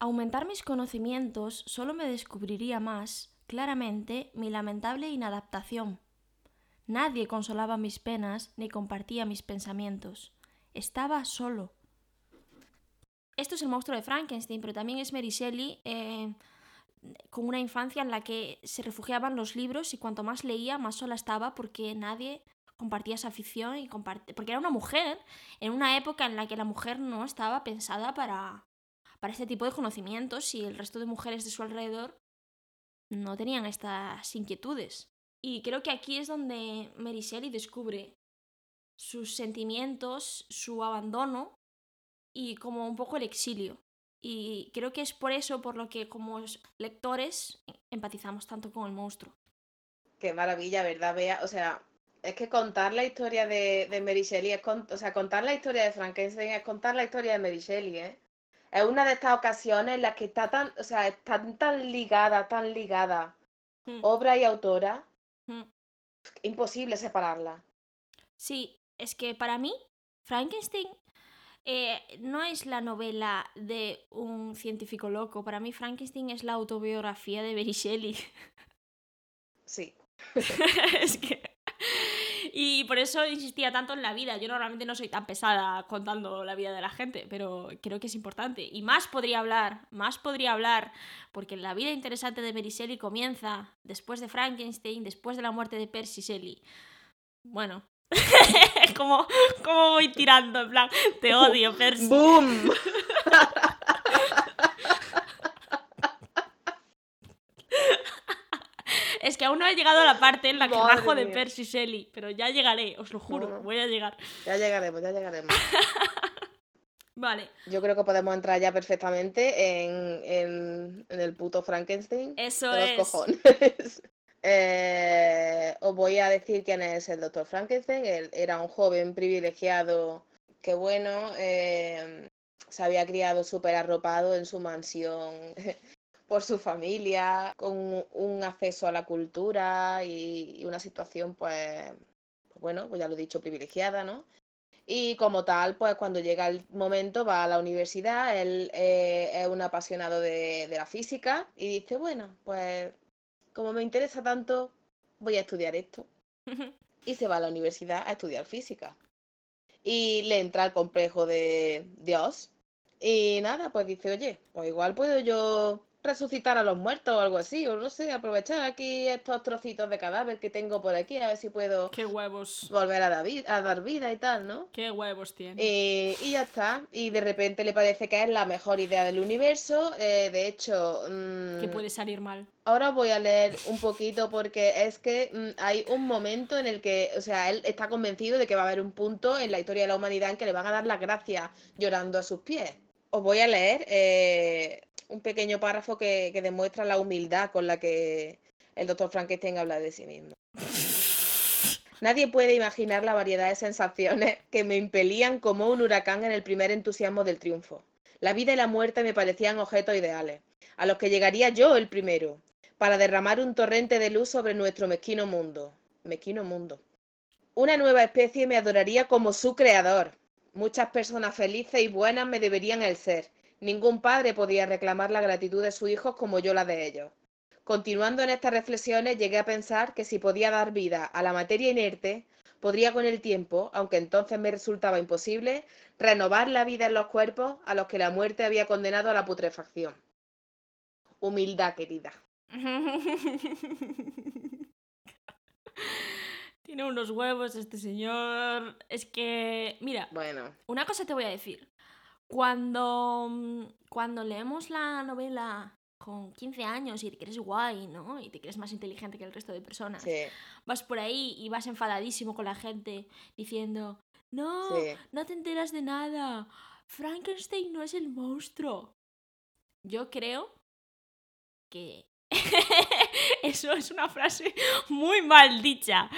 Aumentar mis conocimientos solo me descubriría más claramente mi lamentable inadaptación. Nadie consolaba mis penas ni compartía mis pensamientos. Estaba solo. Esto es el monstruo de Frankenstein, pero también es Mary Shelley eh, con una infancia en la que se refugiaban los libros y cuanto más leía, más sola estaba porque nadie compartía esa afición y porque era una mujer en una época en la que la mujer no estaba pensada para, para este tipo de conocimientos y el resto de mujeres de su alrededor no tenían estas inquietudes. Y creo que aquí es donde Mary Shelley descubre sus sentimientos, su abandono y como un poco el exilio. Y creo que es por eso por lo que como lectores empatizamos tanto con el monstruo. Qué maravilla, ¿verdad, Bea? O sea, es que contar la historia de, de Mary Shelley es o sea, contar la historia de Frankenstein es contar la historia de Mary Shelley, ¿eh? Es una de estas ocasiones en las que está tan, o sea, está tan ligada, tan ligada, hmm. obra y autora, hmm. imposible separarla. Sí, es que para mí, Frankenstein eh, no es la novela de un científico loco. Para mí, Frankenstein es la autobiografía de Mary Shelley. Sí. es que. Y por eso insistía tanto en la vida. Yo normalmente no soy tan pesada contando la vida de la gente, pero creo que es importante. Y más podría hablar, más podría hablar, porque la vida interesante de Mary Shelley comienza después de Frankenstein, después de la muerte de Percy Shelley. Bueno, como, como voy tirando, en plan, te odio, Percy. ¡Boom! Es que aún no he llegado a la parte en la que Madre rajo de mía. Percy Shelley, pero ya llegaré, os lo juro, Bueno. voy a llegar. Ya llegaremos, ya llegaremos. Vale, Yo creo que podemos entrar ya perfectamente en, en- en el puto Frankenstein. eso de los es. cojones. Eh, os voy a decir quién es el doctor Frankenstein. Él era un joven privilegiado que, bueno, eh, se había criado súper arropado en su mansión por su familia, con un acceso a la cultura y, y una situación, pues, pues bueno, pues ya lo he dicho, privilegiada, ¿no? Y como tal, pues cuando llega el momento va a la universidad, él eh, es un apasionado de, de la física y dice, bueno, pues como me interesa tanto, voy a estudiar esto. Y se va a la universidad a estudiar física. Y le entra el complejo de Dios. Y nada, pues dice, oye, pues igual puedo yo resucitar a los muertos o algo así, o no sé, aprovechar aquí estos trocitos de cadáver que tengo por aquí, a ver si puedo Qué huevos, volver a dar, vi- a dar vida y tal, ¿no? qué huevos tiene. Eh, y ya está. Y de repente le parece que es la mejor idea del universo. eh, de hecho, que mm, puede salir mal. ahora voy a leer un poquito porque es que mm, hay un momento en el que, o sea, él está convencido de que va a haber un punto en la historia de la humanidad en que le van a dar las gracias llorando a sus pies. Os voy a leer eh, un pequeño párrafo que, que demuestra la humildad con la que el doctor Frankenstein habla de sí mismo. Nadie puede imaginar la variedad de sensaciones que me impelían como un huracán en el primer entusiasmo del triunfo. La vida y la muerte me parecían objetos ideales, a los que llegaría yo el primero, para derramar un torrente de luz sobre nuestro mezquino mundo. Mezquino mundo. Una nueva especie me adoraría como su creador. Muchas personas felices y buenas me deberían el ser. Ningún padre podía reclamar la gratitud de sus hijos como yo la de ellos. Continuando en estas reflexiones, llegué a pensar que si podía dar vida a la materia inerte, podría con el tiempo, aunque entonces me resultaba imposible, renovar la vida en los cuerpos a los que la muerte había condenado a la putrefacción. Humildad, querida. Tiene unos huevos este señor. Es que, mira, Bueno, una cosa te voy a decir. Cuando, mm, cuando leemos la novela con 15 años y te crees guay, ¿no? Y te crees más inteligente que el resto de personas. sí, Vas por ahí y vas enfadadísimo con la gente diciendo, no, sí. no te enteras de nada. Frankenstein no es el monstruo. Yo creo que eso es una frase muy mal dicha.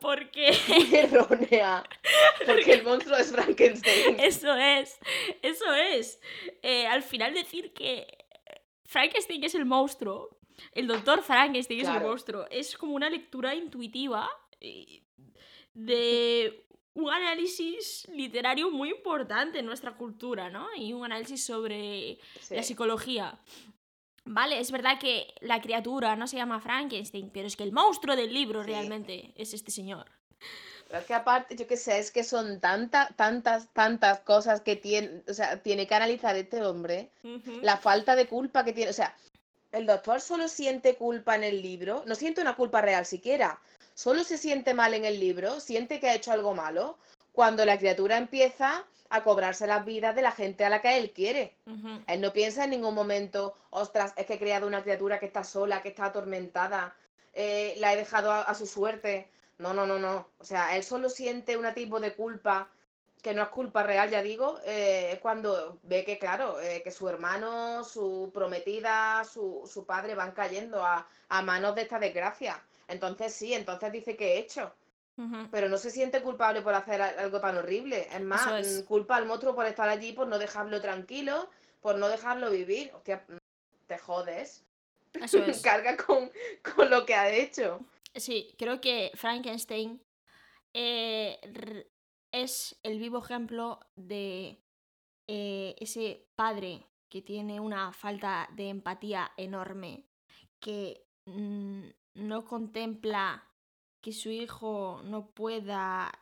Porque Muy errónea. Porque el monstruo es Frankenstein. eso es, eso es. Eh, al final decir que Frankenstein es el monstruo, el doctor Frankenstein es el Claro. monstruo, es como una lectura intuitiva eh, de un análisis literario muy importante en nuestra cultura, ¿no? Y un análisis sobre Sí. la psicología. Vale, es verdad que la criatura no se llama Frankenstein, pero es que el monstruo del libro Sí. realmente es este señor. Pero es que aparte, yo qué sé, es que son tantas, tantas, tantas cosas que tiene, o sea, tiene que analizar este hombre. La falta de culpa que tiene, o sea, el doctor solo siente culpa en el libro, no siente una culpa real siquiera, solo se siente mal en el libro, siente que ha hecho algo malo, cuando la criatura empieza a cobrarse las vidas de la gente a la que él quiere. Él no piensa en ningún momento, ostras, es que he creado una criatura que está sola, que está atormentada, eh, la he dejado a, a su suerte. No, no, no, no. O sea, él solo siente un tipo de culpa, que no es culpa real, ya digo, eh, cuando ve que, claro, eh, que su hermano, su prometida, su, su padre van cayendo a, a manos de esta desgracia. Entonces sí, entonces dice que he hecho. Pero no se siente culpable por hacer algo tan horrible. Es más, es. mm, culpa al monstruo por estar allí, por no dejarlo tranquilo, por no dejarlo vivir. Hostia, mm, te jodes. Eso es. Carga con, con lo que ha hecho. Sí, creo que Frankenstein eh, es el vivo ejemplo de eh, ese padre que tiene una falta de empatía enorme, que mm, no contempla que su hijo no pueda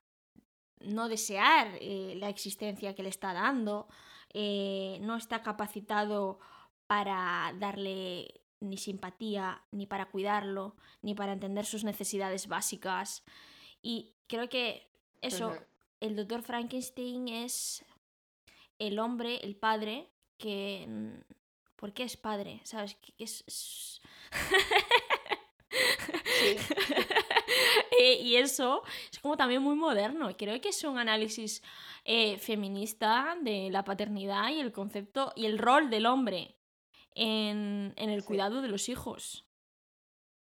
no desear eh, la existencia que le está dando, eh, no está capacitado para darle ni simpatía, ni para cuidarlo, ni para entender sus necesidades básicas. Y creo que eso, el doctor Frankenstein es el hombre, el padre, que... ¿Por qué es padre? ¿Sabes? Que es... Sí. y eso es como también muy moderno. Creo que es un análisis eh, feminista de la paternidad y el concepto y el rol del hombre en, el cuidado de los hijos.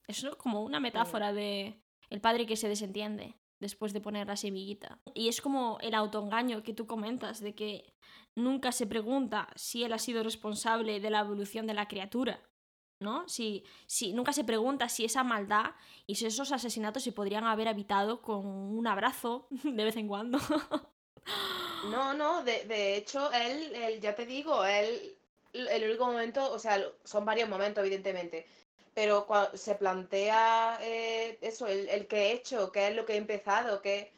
Es como una metáfora de el padre que se desentiende después de poner la semillita. Y es como el autoengaño que tú comentas, de que nunca se pregunta si él ha sido responsable de la evolución de la criatura. ¿No? Si, si nunca se pregunta si esa maldad y si esos asesinatos se podrían haber evitado con un abrazo de vez en cuando. no, no, de, de hecho, él, él, ya te digo, él, el único momento, o sea, son varios momentos, evidentemente, pero cuando se plantea eh, eso, el, el, que he hecho, qué es lo que he empezado, que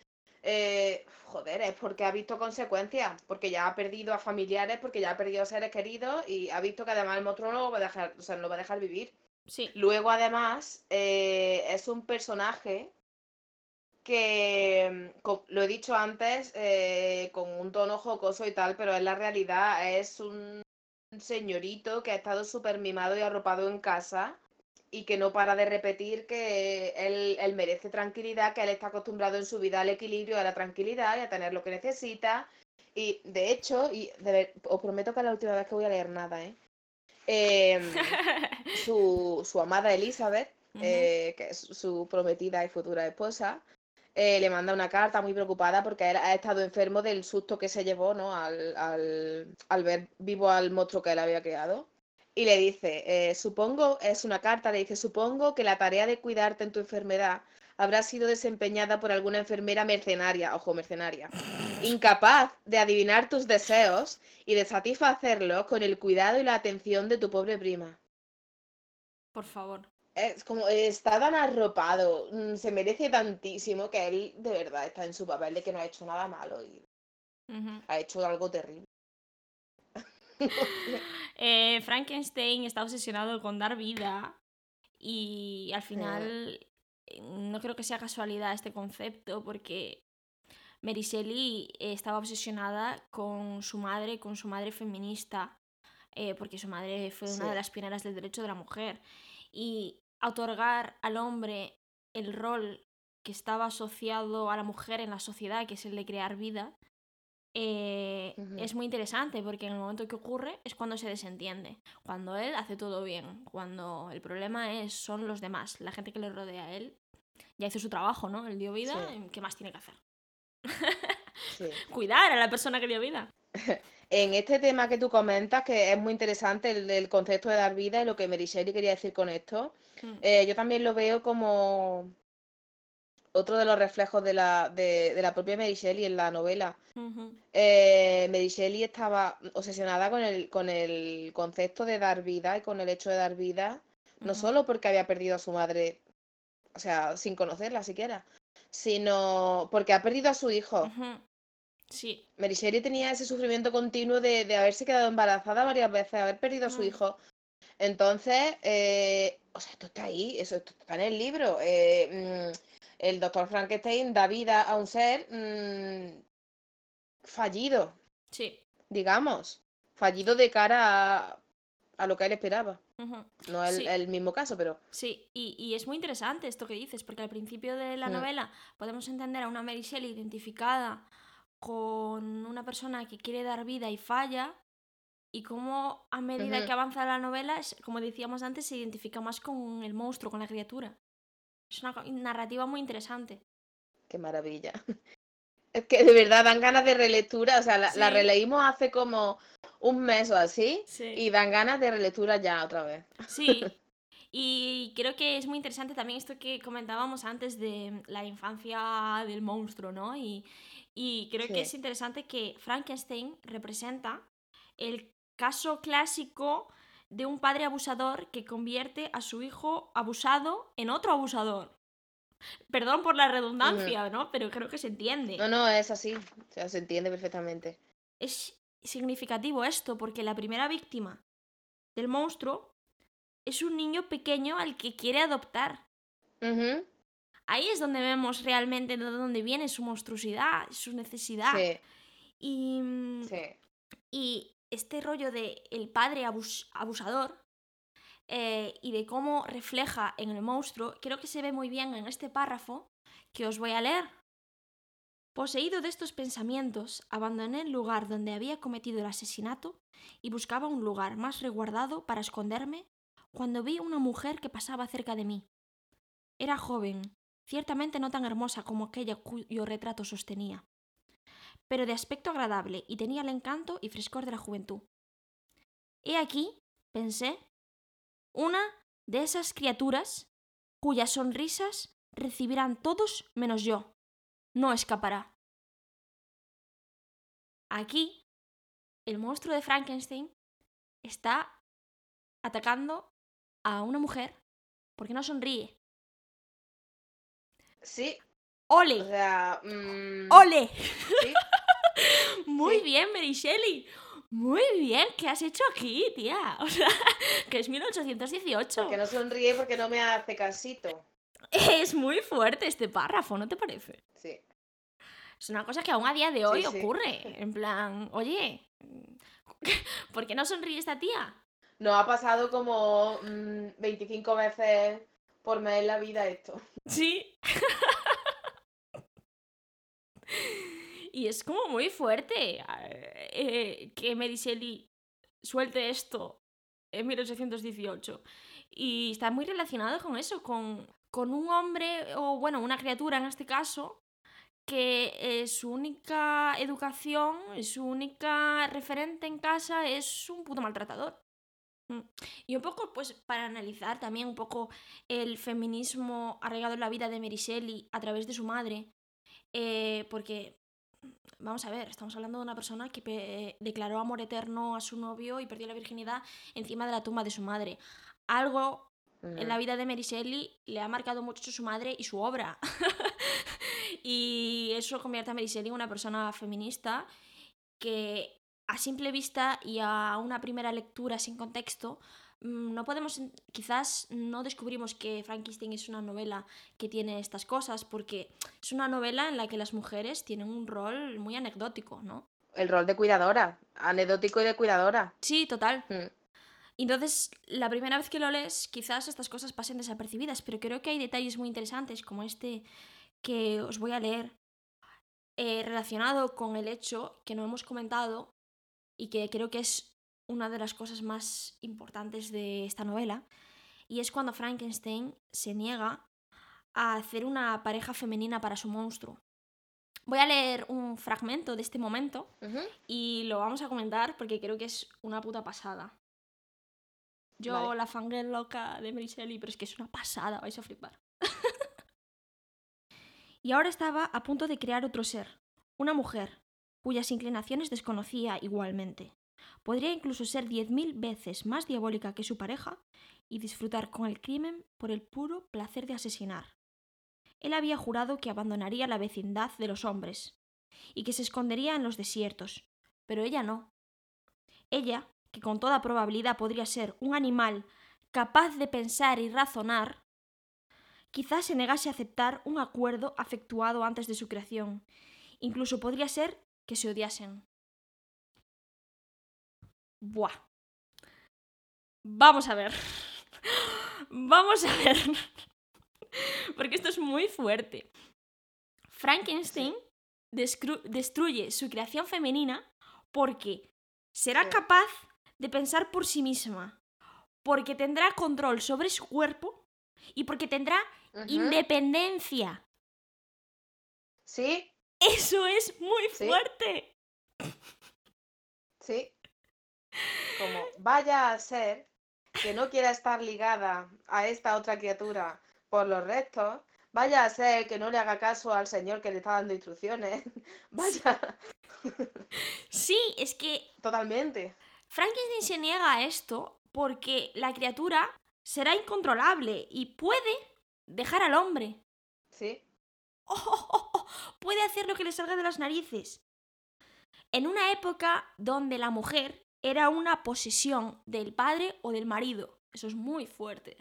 eh, joder, es porque ha visto consecuencias, porque ya ha perdido a familiares, porque ya ha perdido a seres queridos y ha visto que además el monstruo no lo va a dejar, o sea, no va a dejar vivir. Sí. Luego, además, eh, es un personaje que, lo he dicho antes, eh, con un tono jocoso y tal, pero en la realidad es un señorito que ha estado súper mimado y arropado en casa y que no para de repetir que él, merece tranquilidad, que él está acostumbrado en su vida al equilibrio, a la tranquilidad y a tener lo que necesita. Y de hecho, y os prometo que es la última vez que voy a leer nada, ¿eh? Em, su, amada Elizabeth, eh, que es su prometida y futura esposa, eh, le manda una carta muy preocupada porque él ha estado enfermo del susto que se llevó ¿no? al, al, al ver vivo al monstruo que él había creado y le dice, eh, supongo, es una carta, le dice, supongo que la tarea de cuidarte en tu enfermedad habrá sido desempeñada por alguna enfermera mercenaria, ojo, mercenaria, incapaz de adivinar tus deseos y de satisfacerlos con el cuidado y la atención de tu pobre prima. Por favor. Es como, está tan arropado, mm, se merece tantísimo que él de verdad está en su papel de que no ha hecho nada malo y ha hecho algo terrible. Eh, Frankenstein está obsesionado con dar vida y al final eh, no creo que sea casualidad este concepto porque Mary Shelley estaba obsesionada con su madre, con su madre feminista, eh, porque su madre fue una de las pioneras del derecho de la mujer. Y otorgar al hombre el rol que estaba asociado a la mujer en la sociedad, que es el de crear vida, eh, es muy interesante porque en el momento que ocurre es cuando se desentiende, cuando él hace todo bien, cuando el problema es son los demás, la gente que le rodea a él. Ya hizo su trabajo, ¿no? Él dio vida, ¿qué más tiene que hacer? Cuidar a la persona que dio vida. en este tema que tú comentas, que es muy interesante el, concepto de dar vida y lo que Mary quería decir con esto, mm. eh, yo también lo veo como otro de los reflejos de la, de, la propia Mary Shelley en la novela. Eh, Mary Shelley estaba obsesionada con el, con el concepto de dar vida y con el hecho de dar vida, no solo porque había perdido a su madre, o sea, sin conocerla siquiera, sino porque ha perdido a su hijo. Sí. Mary Shelley tenía ese sufrimiento continuo de, de, haberse quedado embarazada varias veces, haber perdido a su hijo. Entonces, eh, o sea, esto está ahí, eso está en el libro. Eh, mm, el doctor Frankenstein da vida a un ser mm, fallido. Sí. Digamos. Fallido de cara a, lo que él esperaba. No es el, mismo caso, pero. Sí, y, es muy interesante esto que dices, porque al principio de la mm. novela podemos entender a una Mary Shelley identificada con una persona que quiere dar vida y falla, y cómo a medida que avanza la novela, como decíamos antes, se identifica más con el monstruo, con la criatura. Es una narrativa muy interesante. Qué maravilla. Es que de verdad dan ganas de relectura. O sea, la, releímos hace como un mes o así. Y dan ganas de relectura ya otra vez. Sí. Y creo que es muy interesante también esto que comentábamos antes de la infancia del monstruo, ¿no? Y, creo que es interesante que Frankenstein representa el caso clásico de un padre abusador que convierte a su hijo abusado en otro abusador. Perdón por la redundancia, ¿no? Pero creo que se entiende. No, no, es así. O sea, se entiende perfectamente. Es significativo esto porque la primera víctima del monstruo es un niño pequeño al que quiere adoptar. Ahí es donde vemos realmente de dónde viene su monstruosidad, su necesidad. Sí, Y, mm, sí. y este rollo de el padre abus- abusador eh, y de cómo refleja en el monstruo, creo que se ve muy bien en este párrafo que os voy a leer. Poseído de estos pensamientos, abandoné el lugar donde había cometido el asesinato y buscaba un lugar más resguardado para esconderme cuando vi una mujer que pasaba cerca de mí. Era joven, ciertamente no tan hermosa como aquella cuyo retrato sostenía, pero de aspecto agradable y tenía el encanto y frescor de la juventud. He aquí, pensé, una de esas criaturas cuyas sonrisas recibirán todos menos yo. No escapará. Aquí, el monstruo de Frankenstein está atacando a una mujer porque no sonríe. Sí, ¡Ole! o sea. mm, ¡Ole! sí. Muy Sí. bien, Mary Shelley. Muy bien, ¿qué has hecho aquí, tía? O sea, que es 1818. Porque no sonríe porque no me hace casito. Es muy fuerte este párrafo, ¿no te parece? Sí. Es una cosa que aún a día de hoy Sí, sí. ocurre. En plan, oye, ¿por qué no sonríe esta tía? Nos ha pasado como mm, 25 veces por mes en la vida esto. Sí. y es como muy fuerte eh, que Mary Shelley suelte esto en 1818. Y está muy relacionado con eso, con, con un hombre, o bueno, una criatura en este caso, que su única educación, su única referente en casa es un puto maltratador. Mm. Y un poco, pues, para analizar también un poco el feminismo arraigado en la vida de Mary Shelley a través de su madre, eh, porque, vamos a ver, estamos hablando de una persona que declaró amor eterno a su novio y perdió la virginidad encima de la tumba de su madre. Algo en la vida de Mary Shelley le ha marcado mucho su madre y su obra. y eso convierte a Mary Shelley en una persona feminista que a simple vista y a una primera lectura sin contexto no podemos, quizás no descubrimos que Frankenstein es una novela que tiene estas cosas, porque es una novela en la que las mujeres tienen un rol muy anecdótico, ¿no? El rol de cuidadora. Anecdótico y de cuidadora. Sí, total. Mm. Entonces, la primera vez que lo lees, quizás estas cosas pasen desapercibidas, pero creo que hay detalles muy interesantes, como este que os voy a leer, eh, relacionado con el hecho que no hemos comentado y que creo que es una de las cosas más importantes de esta novela, y es cuando Frankenstein se niega a hacer una pareja femenina para su monstruo. Voy a leer un fragmento de este momento y lo vamos a comentar porque creo que es una puta pasada. Yo, Vale. la fangirl loca de Mary Shelley, pero es que es una pasada, vais a flipar. y ahora estaba a punto de crear otro ser, una mujer, cuyas inclinaciones desconocía igualmente. Podría incluso ser diez mil veces más diabólica que su pareja y disfrutar con el crimen por el puro placer de asesinar. Él había jurado que abandonaría la vecindad de los hombres y que se escondería en los desiertos, pero ella no. Ella, que con toda probabilidad podría ser un animal capaz de pensar y razonar, quizás se negase a aceptar un acuerdo afectuado antes de su creación. Incluso podría ser que se odiasen. Buah. Vamos a ver. Vamos a ver. Porque esto es muy fuerte. Frankenstein destruye su creación femenina porque será capaz de pensar por sí misma, porque tendrá control sobre su cuerpo y porque tendrá independencia. Sí, Eso es muy Sí. fuerte. sí. Como vaya a ser que no quiera estar ligada a esta otra criatura por los restos, vaya a ser que no le haga caso al señor que le está dando instrucciones, vaya, Sí, es que totalmente. Frankenstein se niega a esto porque la criatura será incontrolable y puede dejar al hombre. Sí. puede hacer lo que le salga de las narices. En una época donde la mujer era una posesión del padre o del marido. Eso es muy fuerte.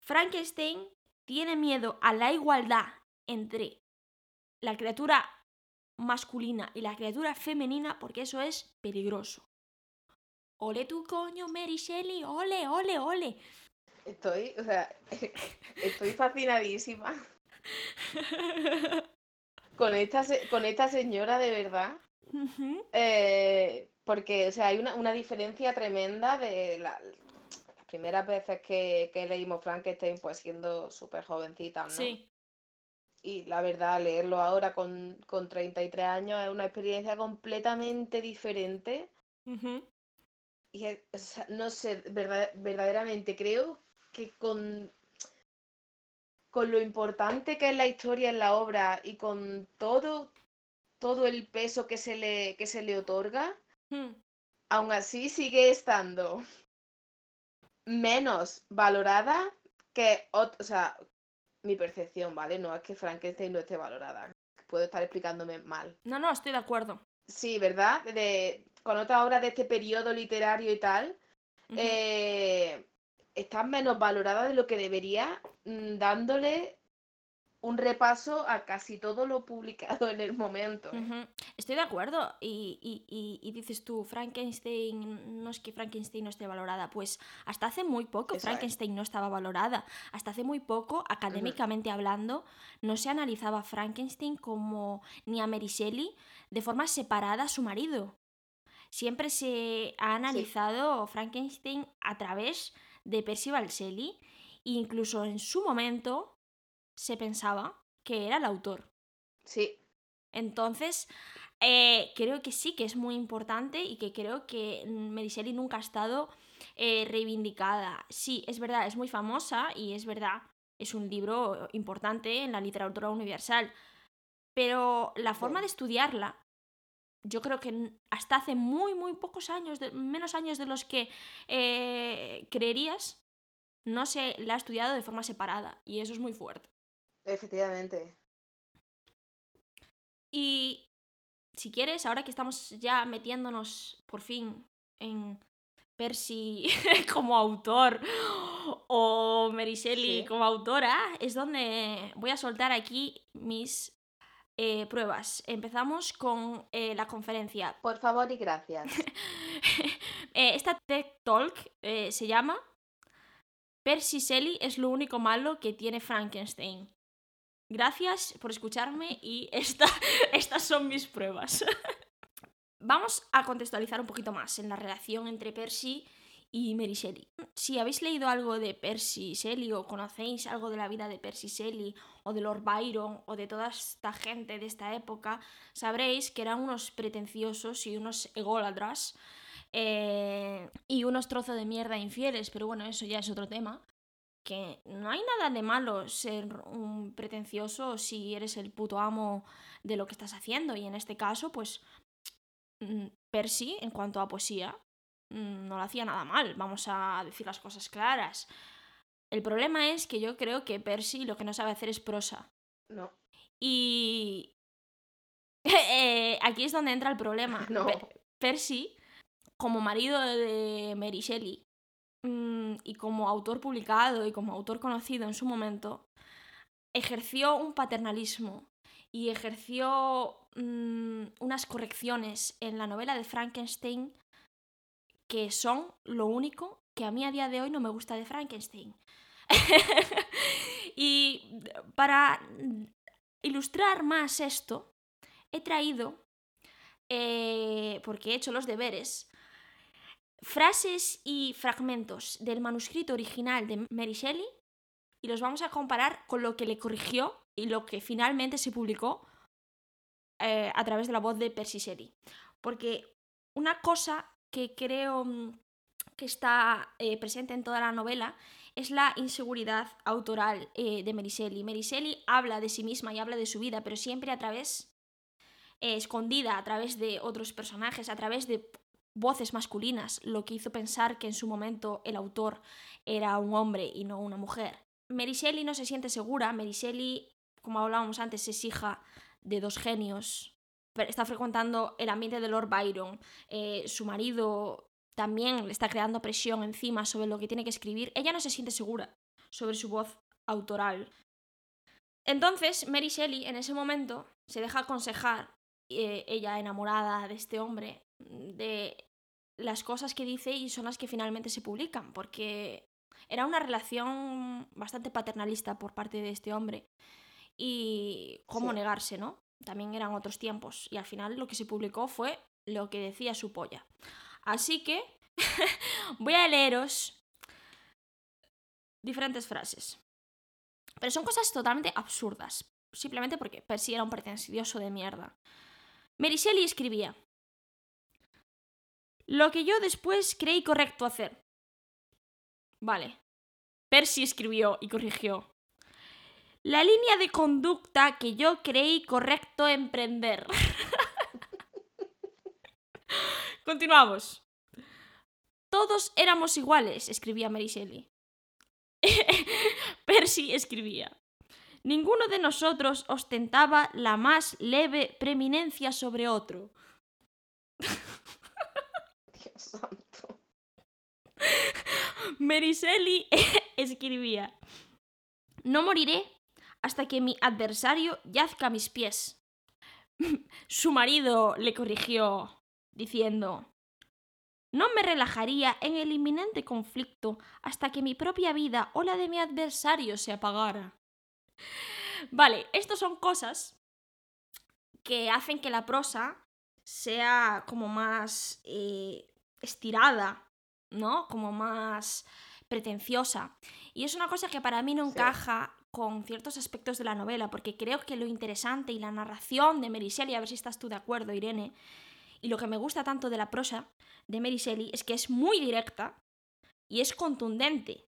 Frankenstein tiene miedo a la igualdad entre la criatura masculina y la criatura femenina porque eso es peligroso. Ole tu coño, Mary Shelley, ole, ole, ole. Estoy, o sea, estoy fascinadísima con esta, con esta señora de verdad. Eh, porque, o sea, hay una, diferencia tremenda de las primeras veces que, que leímos Frankenstein, pues siendo súper jovencita, ¿no? Sí. Y la verdad, leerlo ahora con, con 33 años es una experiencia completamente diferente. Y no sé, verdaderamente creo que con, con lo importante que es la historia en la obra y con todo, todo el peso que se le, que se le otorga, hmm. aún así sigue estando menos valorada que, o sea, mi percepción, ¿vale? No es que Frankenstein no esté valorada. Puedo estar explicándome mal. No, no, estoy de acuerdo. Sí, ¿verdad? De, con otra obra de este periodo literario y tal, está menos valorada de lo que debería, mm, dándole un repaso a casi todo lo publicado en el momento. ¿eh? Estoy de acuerdo. Y, dices tú, Frankenstein, no es que Frankenstein no esté valorada. Pues hasta hace muy poco Frankenstein no estaba valorada. Hasta hace muy poco, académicamente hablando, no se analizaba a Frankenstein como ni a Mary Shelley de forma separada a su marido. Siempre se ha analizado Frankenstein a través de Percival Shelley, incluso en su momento se pensaba que era el autor. Sí. Entonces, eh, creo que sí que es muy importante y que creo que Shelley nunca ha estado eh, reivindicada. Sí, es verdad, es muy famosa y es verdad, es un libro importante en la literatura universal. Pero la forma de estudiarla, yo creo que hasta hace muy, muy pocos años, menos años de los que eh, creerías, no se la ha estudiado de forma separada. Y eso es muy fuerte. Efectivamente. Y si quieres, ahora que estamos ya metiéndonos por fin en Percy como autor o Mary Shelley como autora, es donde voy a soltar aquí mis eh, pruebas. Empezamos con eh, la conferencia. Por favor y gracias. Eh, esta TED Talk se llama Percy Shelley es lo único malo que tiene Frankenstein. Gracias por escucharme y estas son mis pruebas. Vamos a contextualizar un poquito más en la relación entre Percy y Mary Shelley. Si habéis leído algo de Percy Shelley o conocéis algo de la vida de Percy Shelley o de Lord Byron o de toda esta gente de esta época, sabréis que eran unos pretenciosos y unos ególatras eh, y unos trozos de mierda infieles, pero bueno, eso ya es otro tema que no hay nada de malo ser un pretencioso si eres el puto amo de lo que estás haciendo. Y en este caso, pues mm, Percy, en cuanto a poesía, mm, no lo hacía nada mal, vamos a decir las cosas claras. El problema es que yo creo que Percy lo que no sabe hacer es prosa. No. Y eh, aquí es donde entra el problema. No. Percy, como marido de Mary Shelley, y como autor publicado y como autor conocido en su momento, ejerció un paternalismo y ejerció mm, unas correcciones en la novela de Frankenstein que son lo único que a mí a día de hoy no me gusta de Frankenstein. y para ilustrar más esto, he traído, eh, porque he hecho los deberes, frases y fragmentos del manuscrito original de Mary Shelley y los vamos a comparar con lo que le corrigió y lo que finalmente se publicó eh, a través de la voz de Percy Shelley. Porque una cosa que creo mm, que está eh, presente en toda la novela es la inseguridad autoral eh, de Mary Shelley. Mary Shelley habla de sí misma y habla de su vida, pero siempre a través, escondida, a través de otros personajes, a través de voces masculinas, lo que hizo pensar que en su momento el autor era un hombre y no una mujer. Mary Shelley no se siente segura, Mary Shelley como hablábamos antes, es hija de dos genios. pero Está frecuentando el ambiente de Lord Byron. eh, su marido también le está creando presión encima sobre lo que tiene que escribir. Ella no se siente segura sobre su voz autoral. Entonces, Mary Shelley en ese momento se deja aconsejar, eh, ella enamorada de este hombre, de las cosas que dice y son las que finalmente se publican, porque era una relación bastante paternalista por parte de este hombre. Y cómo Sí. negarse, ¿no? También eran otros tiempos. Y al final lo que se publicó fue lo que decía su polla. Así que voy a leeros diferentes frases. Pero son cosas totalmente absurdas. Simplemente porque Percy era un pretencioso de mierda. Mary Shelley escribía. Lo que yo después creí correcto hacer. Vale. Percy escribió y corrigió. La línea de conducta que yo creí correcto emprender. Continuamos. Todos éramos iguales, escribía Mary Shelley. Percy escribía. Ninguno de nosotros ostentaba la más leve preeminencia sobre otro. Santo. Escribía. No moriré hasta que mi adversario yazca a mis pies. Su marido le corrigió, diciendo, no me relajaría en el inminente conflicto hasta que mi propia vida o la de mi adversario se apagara. Vale, estas son cosas que hacen que la prosa sea como más eh, estirada, ¿no? Como más pretenciosa. Y es una cosa que para mí no Sí. encaja con ciertos aspectos de la novela, porque creo que lo interesante y la narración de Mary Shelley, a ver si estás tú de acuerdo, Irene, y lo que me gusta tanto de la prosa de Mary Shelley es que es muy directa y es contundente,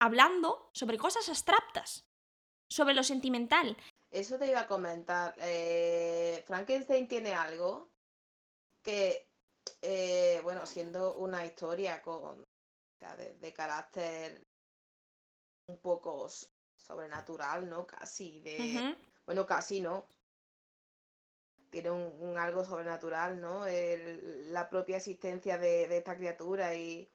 hablando sobre cosas abstractas, sobre lo sentimental. Eso te iba a comentar. eh, Frankenstein tiene algo que, eh, bueno, siendo una historia con de, de carácter un poco sobrenatural, ¿no? Casi de, bueno, casi no. Tiene un, un algo sobrenatural, ¿no? El- la propia existencia de, de esta criatura y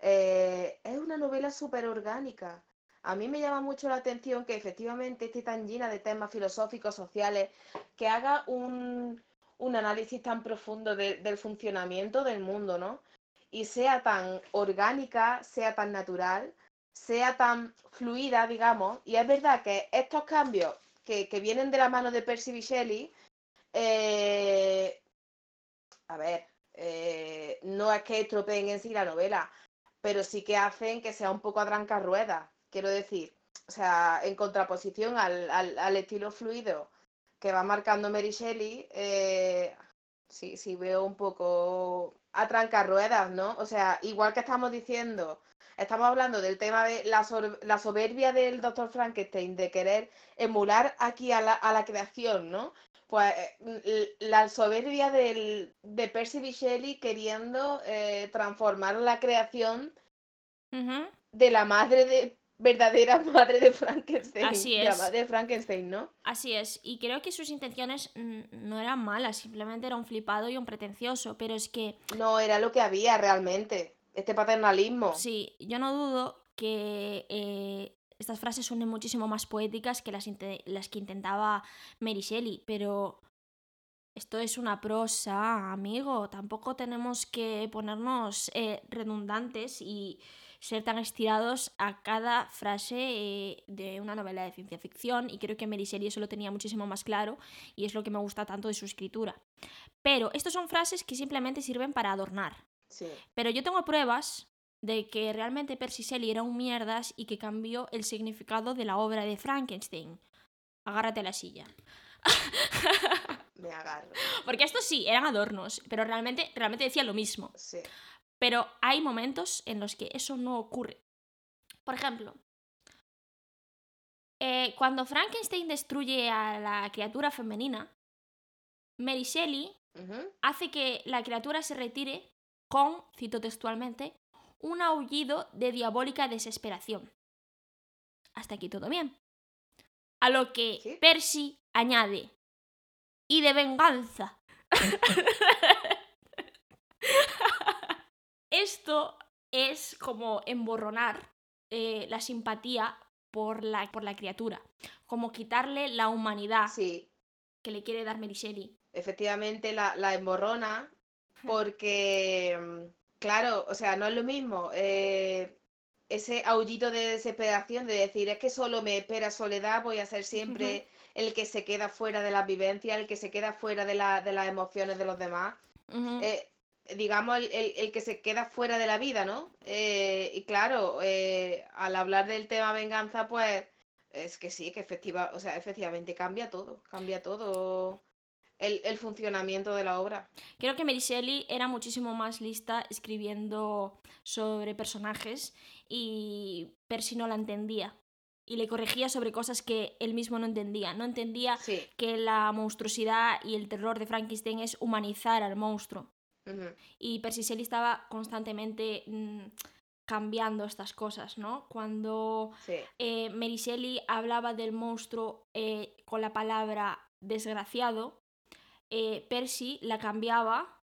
eh, es una novela súper orgánica. A mí me llama mucho la atención que efectivamente esté tan llena de temas filosóficos, sociales, que haga un, un análisis tan profundo de- del funcionamiento del mundo, ¿no? Y sea tan orgánica, sea tan natural, sea tan fluida, digamos. Y es verdad que estos cambios que, que vienen de la mano de Percy. Shelley, eh, a ver, eh, no es que estropeen en sí la novela, pero sí que hacen que sea un poco a trancarruedas, quiero decir. O sea, en contraposición al, al- al estilo fluido que va marcando Mary Shelley, eh, sí, sí veo un poco a trancarruedas, ¿no? O sea, igual que estamos diciendo, estamos hablando del tema de la, la soberbia del doctor Frankenstein, de querer emular aquí a la, a la creación, ¿no? Pues eh, la soberbia del, de Percy B. Shelley queriendo eh, transformar la creación de la madre de verdadera madre de Frankenstein. Así la es. madre de Frankenstein, ¿no? Así es, y creo que sus intenciones no eran malas, simplemente era un flipado y un pretencioso, pero es que No era lo que había realmente. Este paternalismo. sí, yo no dudo que eh, estas frases suenen muchísimo más poéticas que las que intentaba Mary Shelley, pero esto es una prosa, amigo, tampoco tenemos que ponernos eh, redundantes y ser tan estirados a cada frase eh, de una novela de ciencia ficción y creo que Mary Shelley eso lo tenía muchísimo más claro y es lo que me gusta tanto de su escritura. Pero estas son frases que simplemente sirven para adornar. Sí. Pero yo tengo pruebas de que realmente Percy Shelley era un mierdas y que cambió el significado de la obra de Frankenstein. Agárrate a la silla. Me agarro. Porque estos sí, eran adornos, pero realmente, realmente decían lo mismo. Sí. Pero hay momentos en los que eso no ocurre. Por ejemplo, eh, cuando Frankenstein destruye a la criatura femenina, Mary Shelley hace que la criatura se retire con, cito textualmente, un aullido de diabólica desesperación. Hasta aquí todo bien. A lo que ¿Sí? Percy añade, y de venganza. Esto es como emborronar eh, la simpatía por la, por la criatura, como quitarle la humanidad Sí, que le quiere dar Shelley. efectivamente la, la emborrona porque, mm, claro, o sea, no es lo mismo eh, ese aullito de desesperación de decir, es que solo me espera soledad, voy a ser siempre el que se queda fuera de las vivencias, el que se queda fuera de, la- de las emociones de los demás. Eh, digamos, el, el- el que se queda fuera de la vida, ¿no? Eh, y claro, eh, al hablar del tema venganza, pues es que sí, que efectiva, o sea, efectivamente cambia todo, cambia todo el, el funcionamiento de la obra. Creo que Mary Shelley era muchísimo más lista escribiendo sobre personajes y Percy no la entendía. Y le corregía sobre cosas que él mismo no entendía. No entendía Sí. que la monstruosidad y el terror de Frankenstein es humanizar al monstruo. Y Percy Shelley estaba constantemente mm, cambiando estas cosas, ¿no? Cuando sí. eh, Mary Shelley hablaba del monstruo eh, con la palabra desgraciado, eh, Percy la cambiaba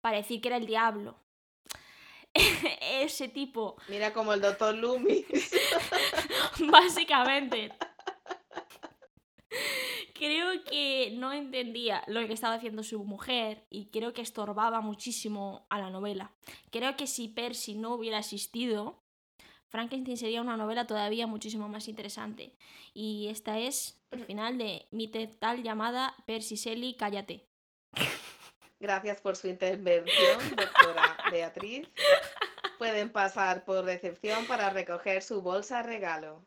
para decir que era el diablo. Ese tipo, Mira como el doctor Loomis. básicamente. Creo que no entendía lo que estaba haciendo su mujer y creo que estorbaba muchísimo a la novela. Creo que si Percy no hubiera existido, Frankenstein sería una novela todavía muchísimo más interesante. Y esta es el final de mi tal llamada Percy Shelley, cállate. Gracias por su intervención, doctora Beatriz. Pueden pasar por recepción para recoger su bolsa regalo.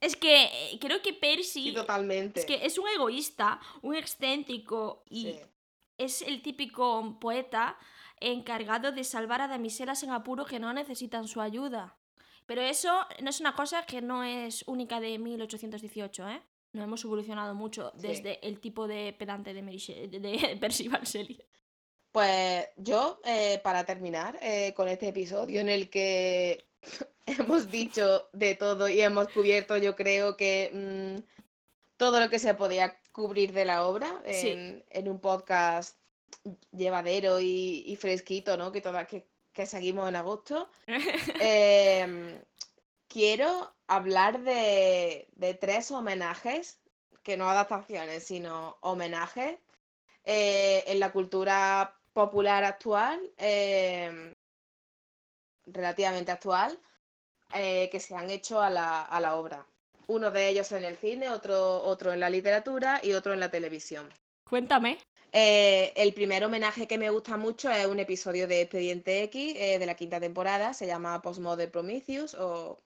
Es que eh, creo que Sí, Percy totalmente. es que es un egoísta, un excéntrico y Sí. es el típico poeta encargado de salvar a damiselas en apuro que no necesitan su ayuda. Pero eso no es una cosa que no es única de 1818, ¿eh? No hemos evolucionado mucho Sí. desde el tipo de pedante de, Percival Shelley. Pues yo, eh, para terminar eh, con este episodio en el que hemos dicho de todo y hemos cubierto, yo creo que mm, todo lo que se podía cubrir de la obra Sí. en, un podcast llevadero y, y fresquito, ¿no? Que, toda, que, que seguimos en agosto. Em, quiero hablar de, de tres homenajes, que no adaptaciones, sino homenajes eh, en la cultura popular actual, em, relativamente actual, eh, que se han hecho a la, a la obra. Uno de ellos en el cine, otro, otro en la literatura y otro en la televisión. Cuéntame. Eh, el primer homenaje que me gusta mucho es un episodio de Expediente X eh, de la quinta temporada, se llama Postmodern Prometheus o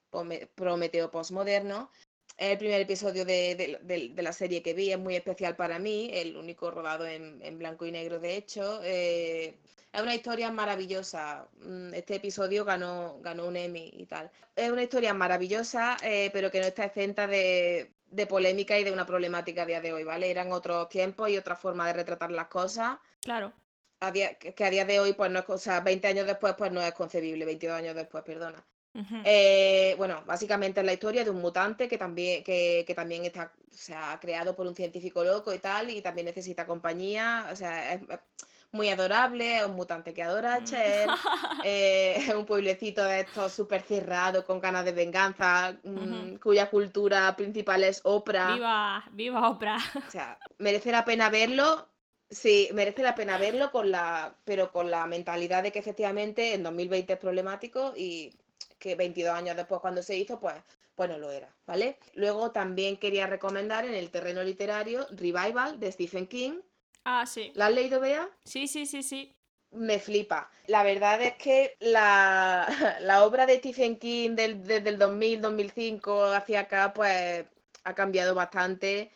Prometeo Postmoderno. Es el primer episodio de, de- de- de la serie que vi, es muy especial para mí, el único rodado en, en blanco y negro de hecho. eh, es una historia maravillosa. mm, Este episodio ganó, ganó un Emmy y tal. Es una historia maravillosa, eh, pero que no está exenta de, de polémica y de una problemática a día de hoy, ¿vale? Eran otros tiempos y otra forma de retratar las cosas. Claro. A día- que a día de hoy, pues no es, o sea, 20 años después, pues no es concebible, 22 años después, perdona. Ujú. Eh, bueno, básicamente es la historia de un mutante que también, que, que también está, o sea, creado por un científico loco y tal, y también necesita compañía, o sea, es muy adorable, es un mutante que adora a Mm. Cher, eh, es un pueblecito de estos súper cerrado, con ganas de venganza, mm, cuya cultura principal es ópera. Viva, viva Oprah. O sea, merece la pena verlo. Sí, merece la pena verlo con la, pero con la mentalidad de que efectivamente en 2020 es problemático y que 22 años después cuando se hizo, pues, pues no lo era, ¿vale? Luego también quería recomendar en el terreno literario Revival de Stephen King. Ah, sí. ¿La has leído, Bea? Sí, sí, sí, sí. Me flipa. La verdad es que la, la obra de Stephen King del, desde el 2000, 2005 hacia acá, pues ha cambiado bastante.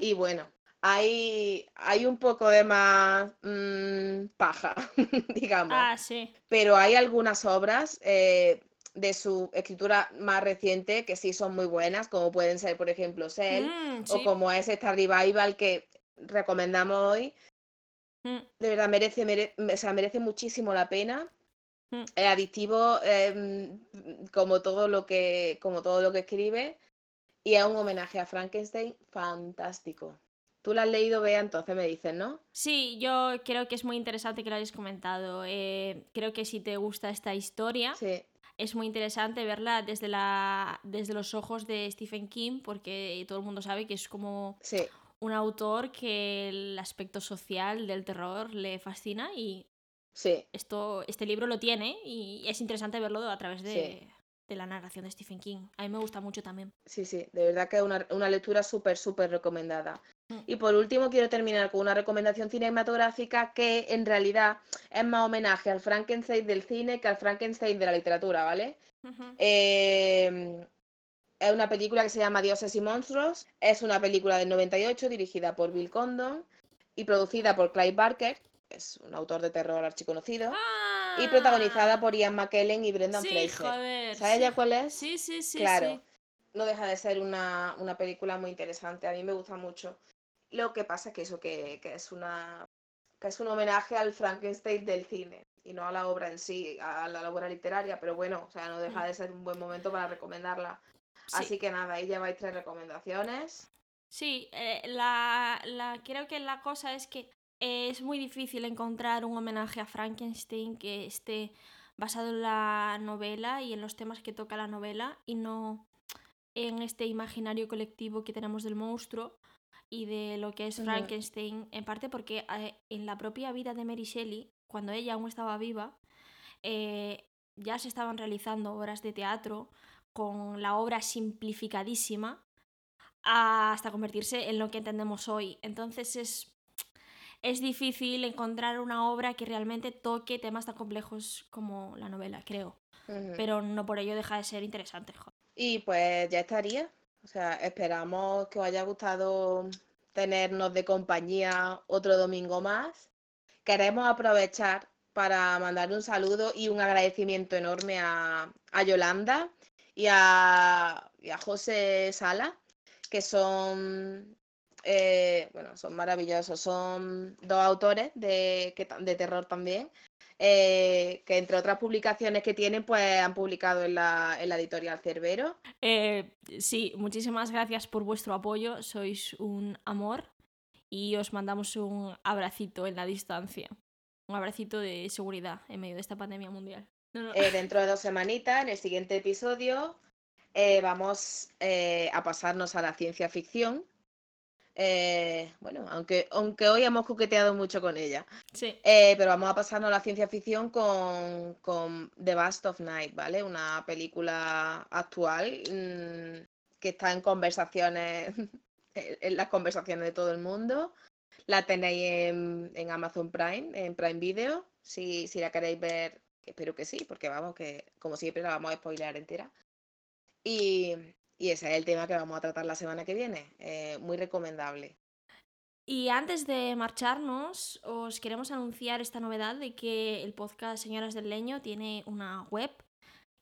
Y bueno, hay, hay un poco de más mm, paja, digamos. Ah, sí. Pero hay algunas obras eh, de su escritura más reciente que sí son muy buenas, como pueden ser, por ejemplo, Cell, Mm, o como es esta revival que recomendamos hoy. Mm, De verdad, merece, mere- o sea, merece muchísimo la pena. Mm. Es adictivo, eh, mm, como todo lo que, como todo lo que escribe. Y es un homenaje a Frankenstein fantástico. Tú lo has leído, Bea, entonces me dices, ¿no? Sí, yo creo que es muy interesante que lo hayas comentado. Eh, creo que si te gusta esta historia, Sí, es muy interesante verla desde, la, desde los ojos de Stephen King, porque todo el mundo sabe que es como sí, un autor que el aspecto social del terror le fascina y sí. esto, este libro lo tiene y es interesante verlo a través de, Sí. de la narración de Stephen King. A mí me gusta mucho también. Sí, sí, de verdad que es una, una lectura súper, súper recomendada. Mm. Y por último, quiero terminar con una recomendación cinematográfica que en realidad es más homenaje al Frankenstein del cine que al Frankenstein de la literatura, ¿vale? Eh, es una película que se llama Dioses y Monstruos. Es una película del 98 dirigida por Bill Condon y producida por Clive Barker, que es un autor de terror archiconocido, y protagonizada por Ian McKellen y Brendan Ah. sí, Fraser. joder. ¿Sabes sí. ya cuál es? Sí, sí, sí. Claro, sí. no deja de ser una, una película muy interesante, a mí me gusta mucho. Lo que pasa es que eso que, que es una que es un homenaje al Frankenstein del cine y no a la obra en sí, a la obra literaria, pero bueno, o sea, no deja de ser un buen momento para recomendarla. Sí. Así que nada, ahí lleváis tres recomendaciones. Sí, eh, la, la- creo que la cosa es que es muy difícil encontrar un homenaje a Frankenstein que esté basado en la novela y en los temas que toca la novela y no en este imaginario colectivo que tenemos del monstruo y de lo que es. Frankenstein, en parte porque eh, en la propia vida de Mary Shelley, cuando ella aún estaba viva, eh, ya se estaban realizando obras de teatro con la obra simplificadísima hasta convertirse en lo que entendemos hoy. Entonces es, es difícil encontrar una obra que realmente toque temas tan complejos como la novela, creo. Pero no por ello deja de ser interesante. jo. Y pues ya estaría. O sea, esperamos que os haya gustado tenernos de compañía otro domingo más. Queremos aprovechar para mandar un saludo y un agradecimiento enorme a, a Yolanda y a, a José Sala, que son, eh, bueno, son maravillosos. Son dos autores de, que de terror también, eh, que entre otras publicaciones que tienen, pues han publicado en la, en la editorial Cerbero. Eh, sí, muchísimas gracias por vuestro apoyo. Sois un amor y os mandamos un abracito en la distancia. Un abracito de seguridad en medio de esta pandemia mundial. No, no. Eh, dentro de dos semanitas, en el siguiente episodio, eh, vamos a pasarnos a la ciencia ficción. Eh, bueno, aunque, aunque hoy hemos coqueteado mucho con ella, Sí. Eh, pero vamos a pasarnos a la ciencia ficción con, con The Bust of Night, ¿vale? Una película actual mm, que está en conversaciones, en en las conversaciones de todo el mundo. La tenéis en, en Amazon Prime, en Prime Video, si, si la queréis ver, que espero que sí, porque vamos, que como siempre la vamos a spoilear entera. Y, y ese es el tema que vamos a tratar la semana que viene. eh, muy recomendable. Y antes de marcharnos, os queremos anunciar esta novedad de que el podcast Señoras del Leño tiene una web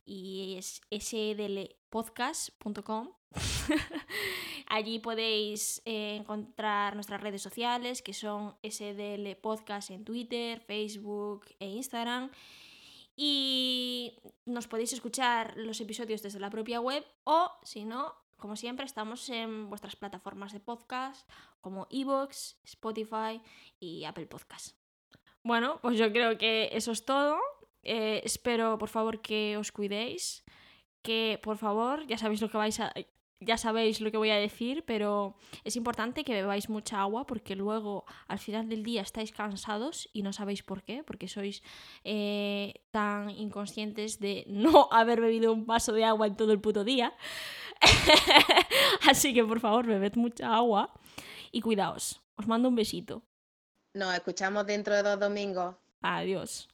y es sdlpodcast.com. Allí podéis eh, encontrar nuestras redes sociales, que son SDL Podcast en Twitter, Facebook e Instagram. Y nos podéis escuchar los episodios desde la propia web o, si no, como siempre, estamos en vuestras plataformas de podcast como Evox, Spotify y Apple Podcast. Bueno, pues yo creo que eso es todo. Eh, espero, por favor, que os cuidéis. Que, por favor, ya sabéis lo que vais a. Ya sabéis lo que voy a decir, pero es importante que bebáis mucha agua porque luego al final del día estáis cansados y no sabéis por qué, porque sois eh, tan inconscientes de no haber bebido un vaso de agua en todo el puto día. Así que por favor, bebed mucha agua y cuidaos. Os mando un besito. Nos escuchamos dentro de dos domingos. Adiós.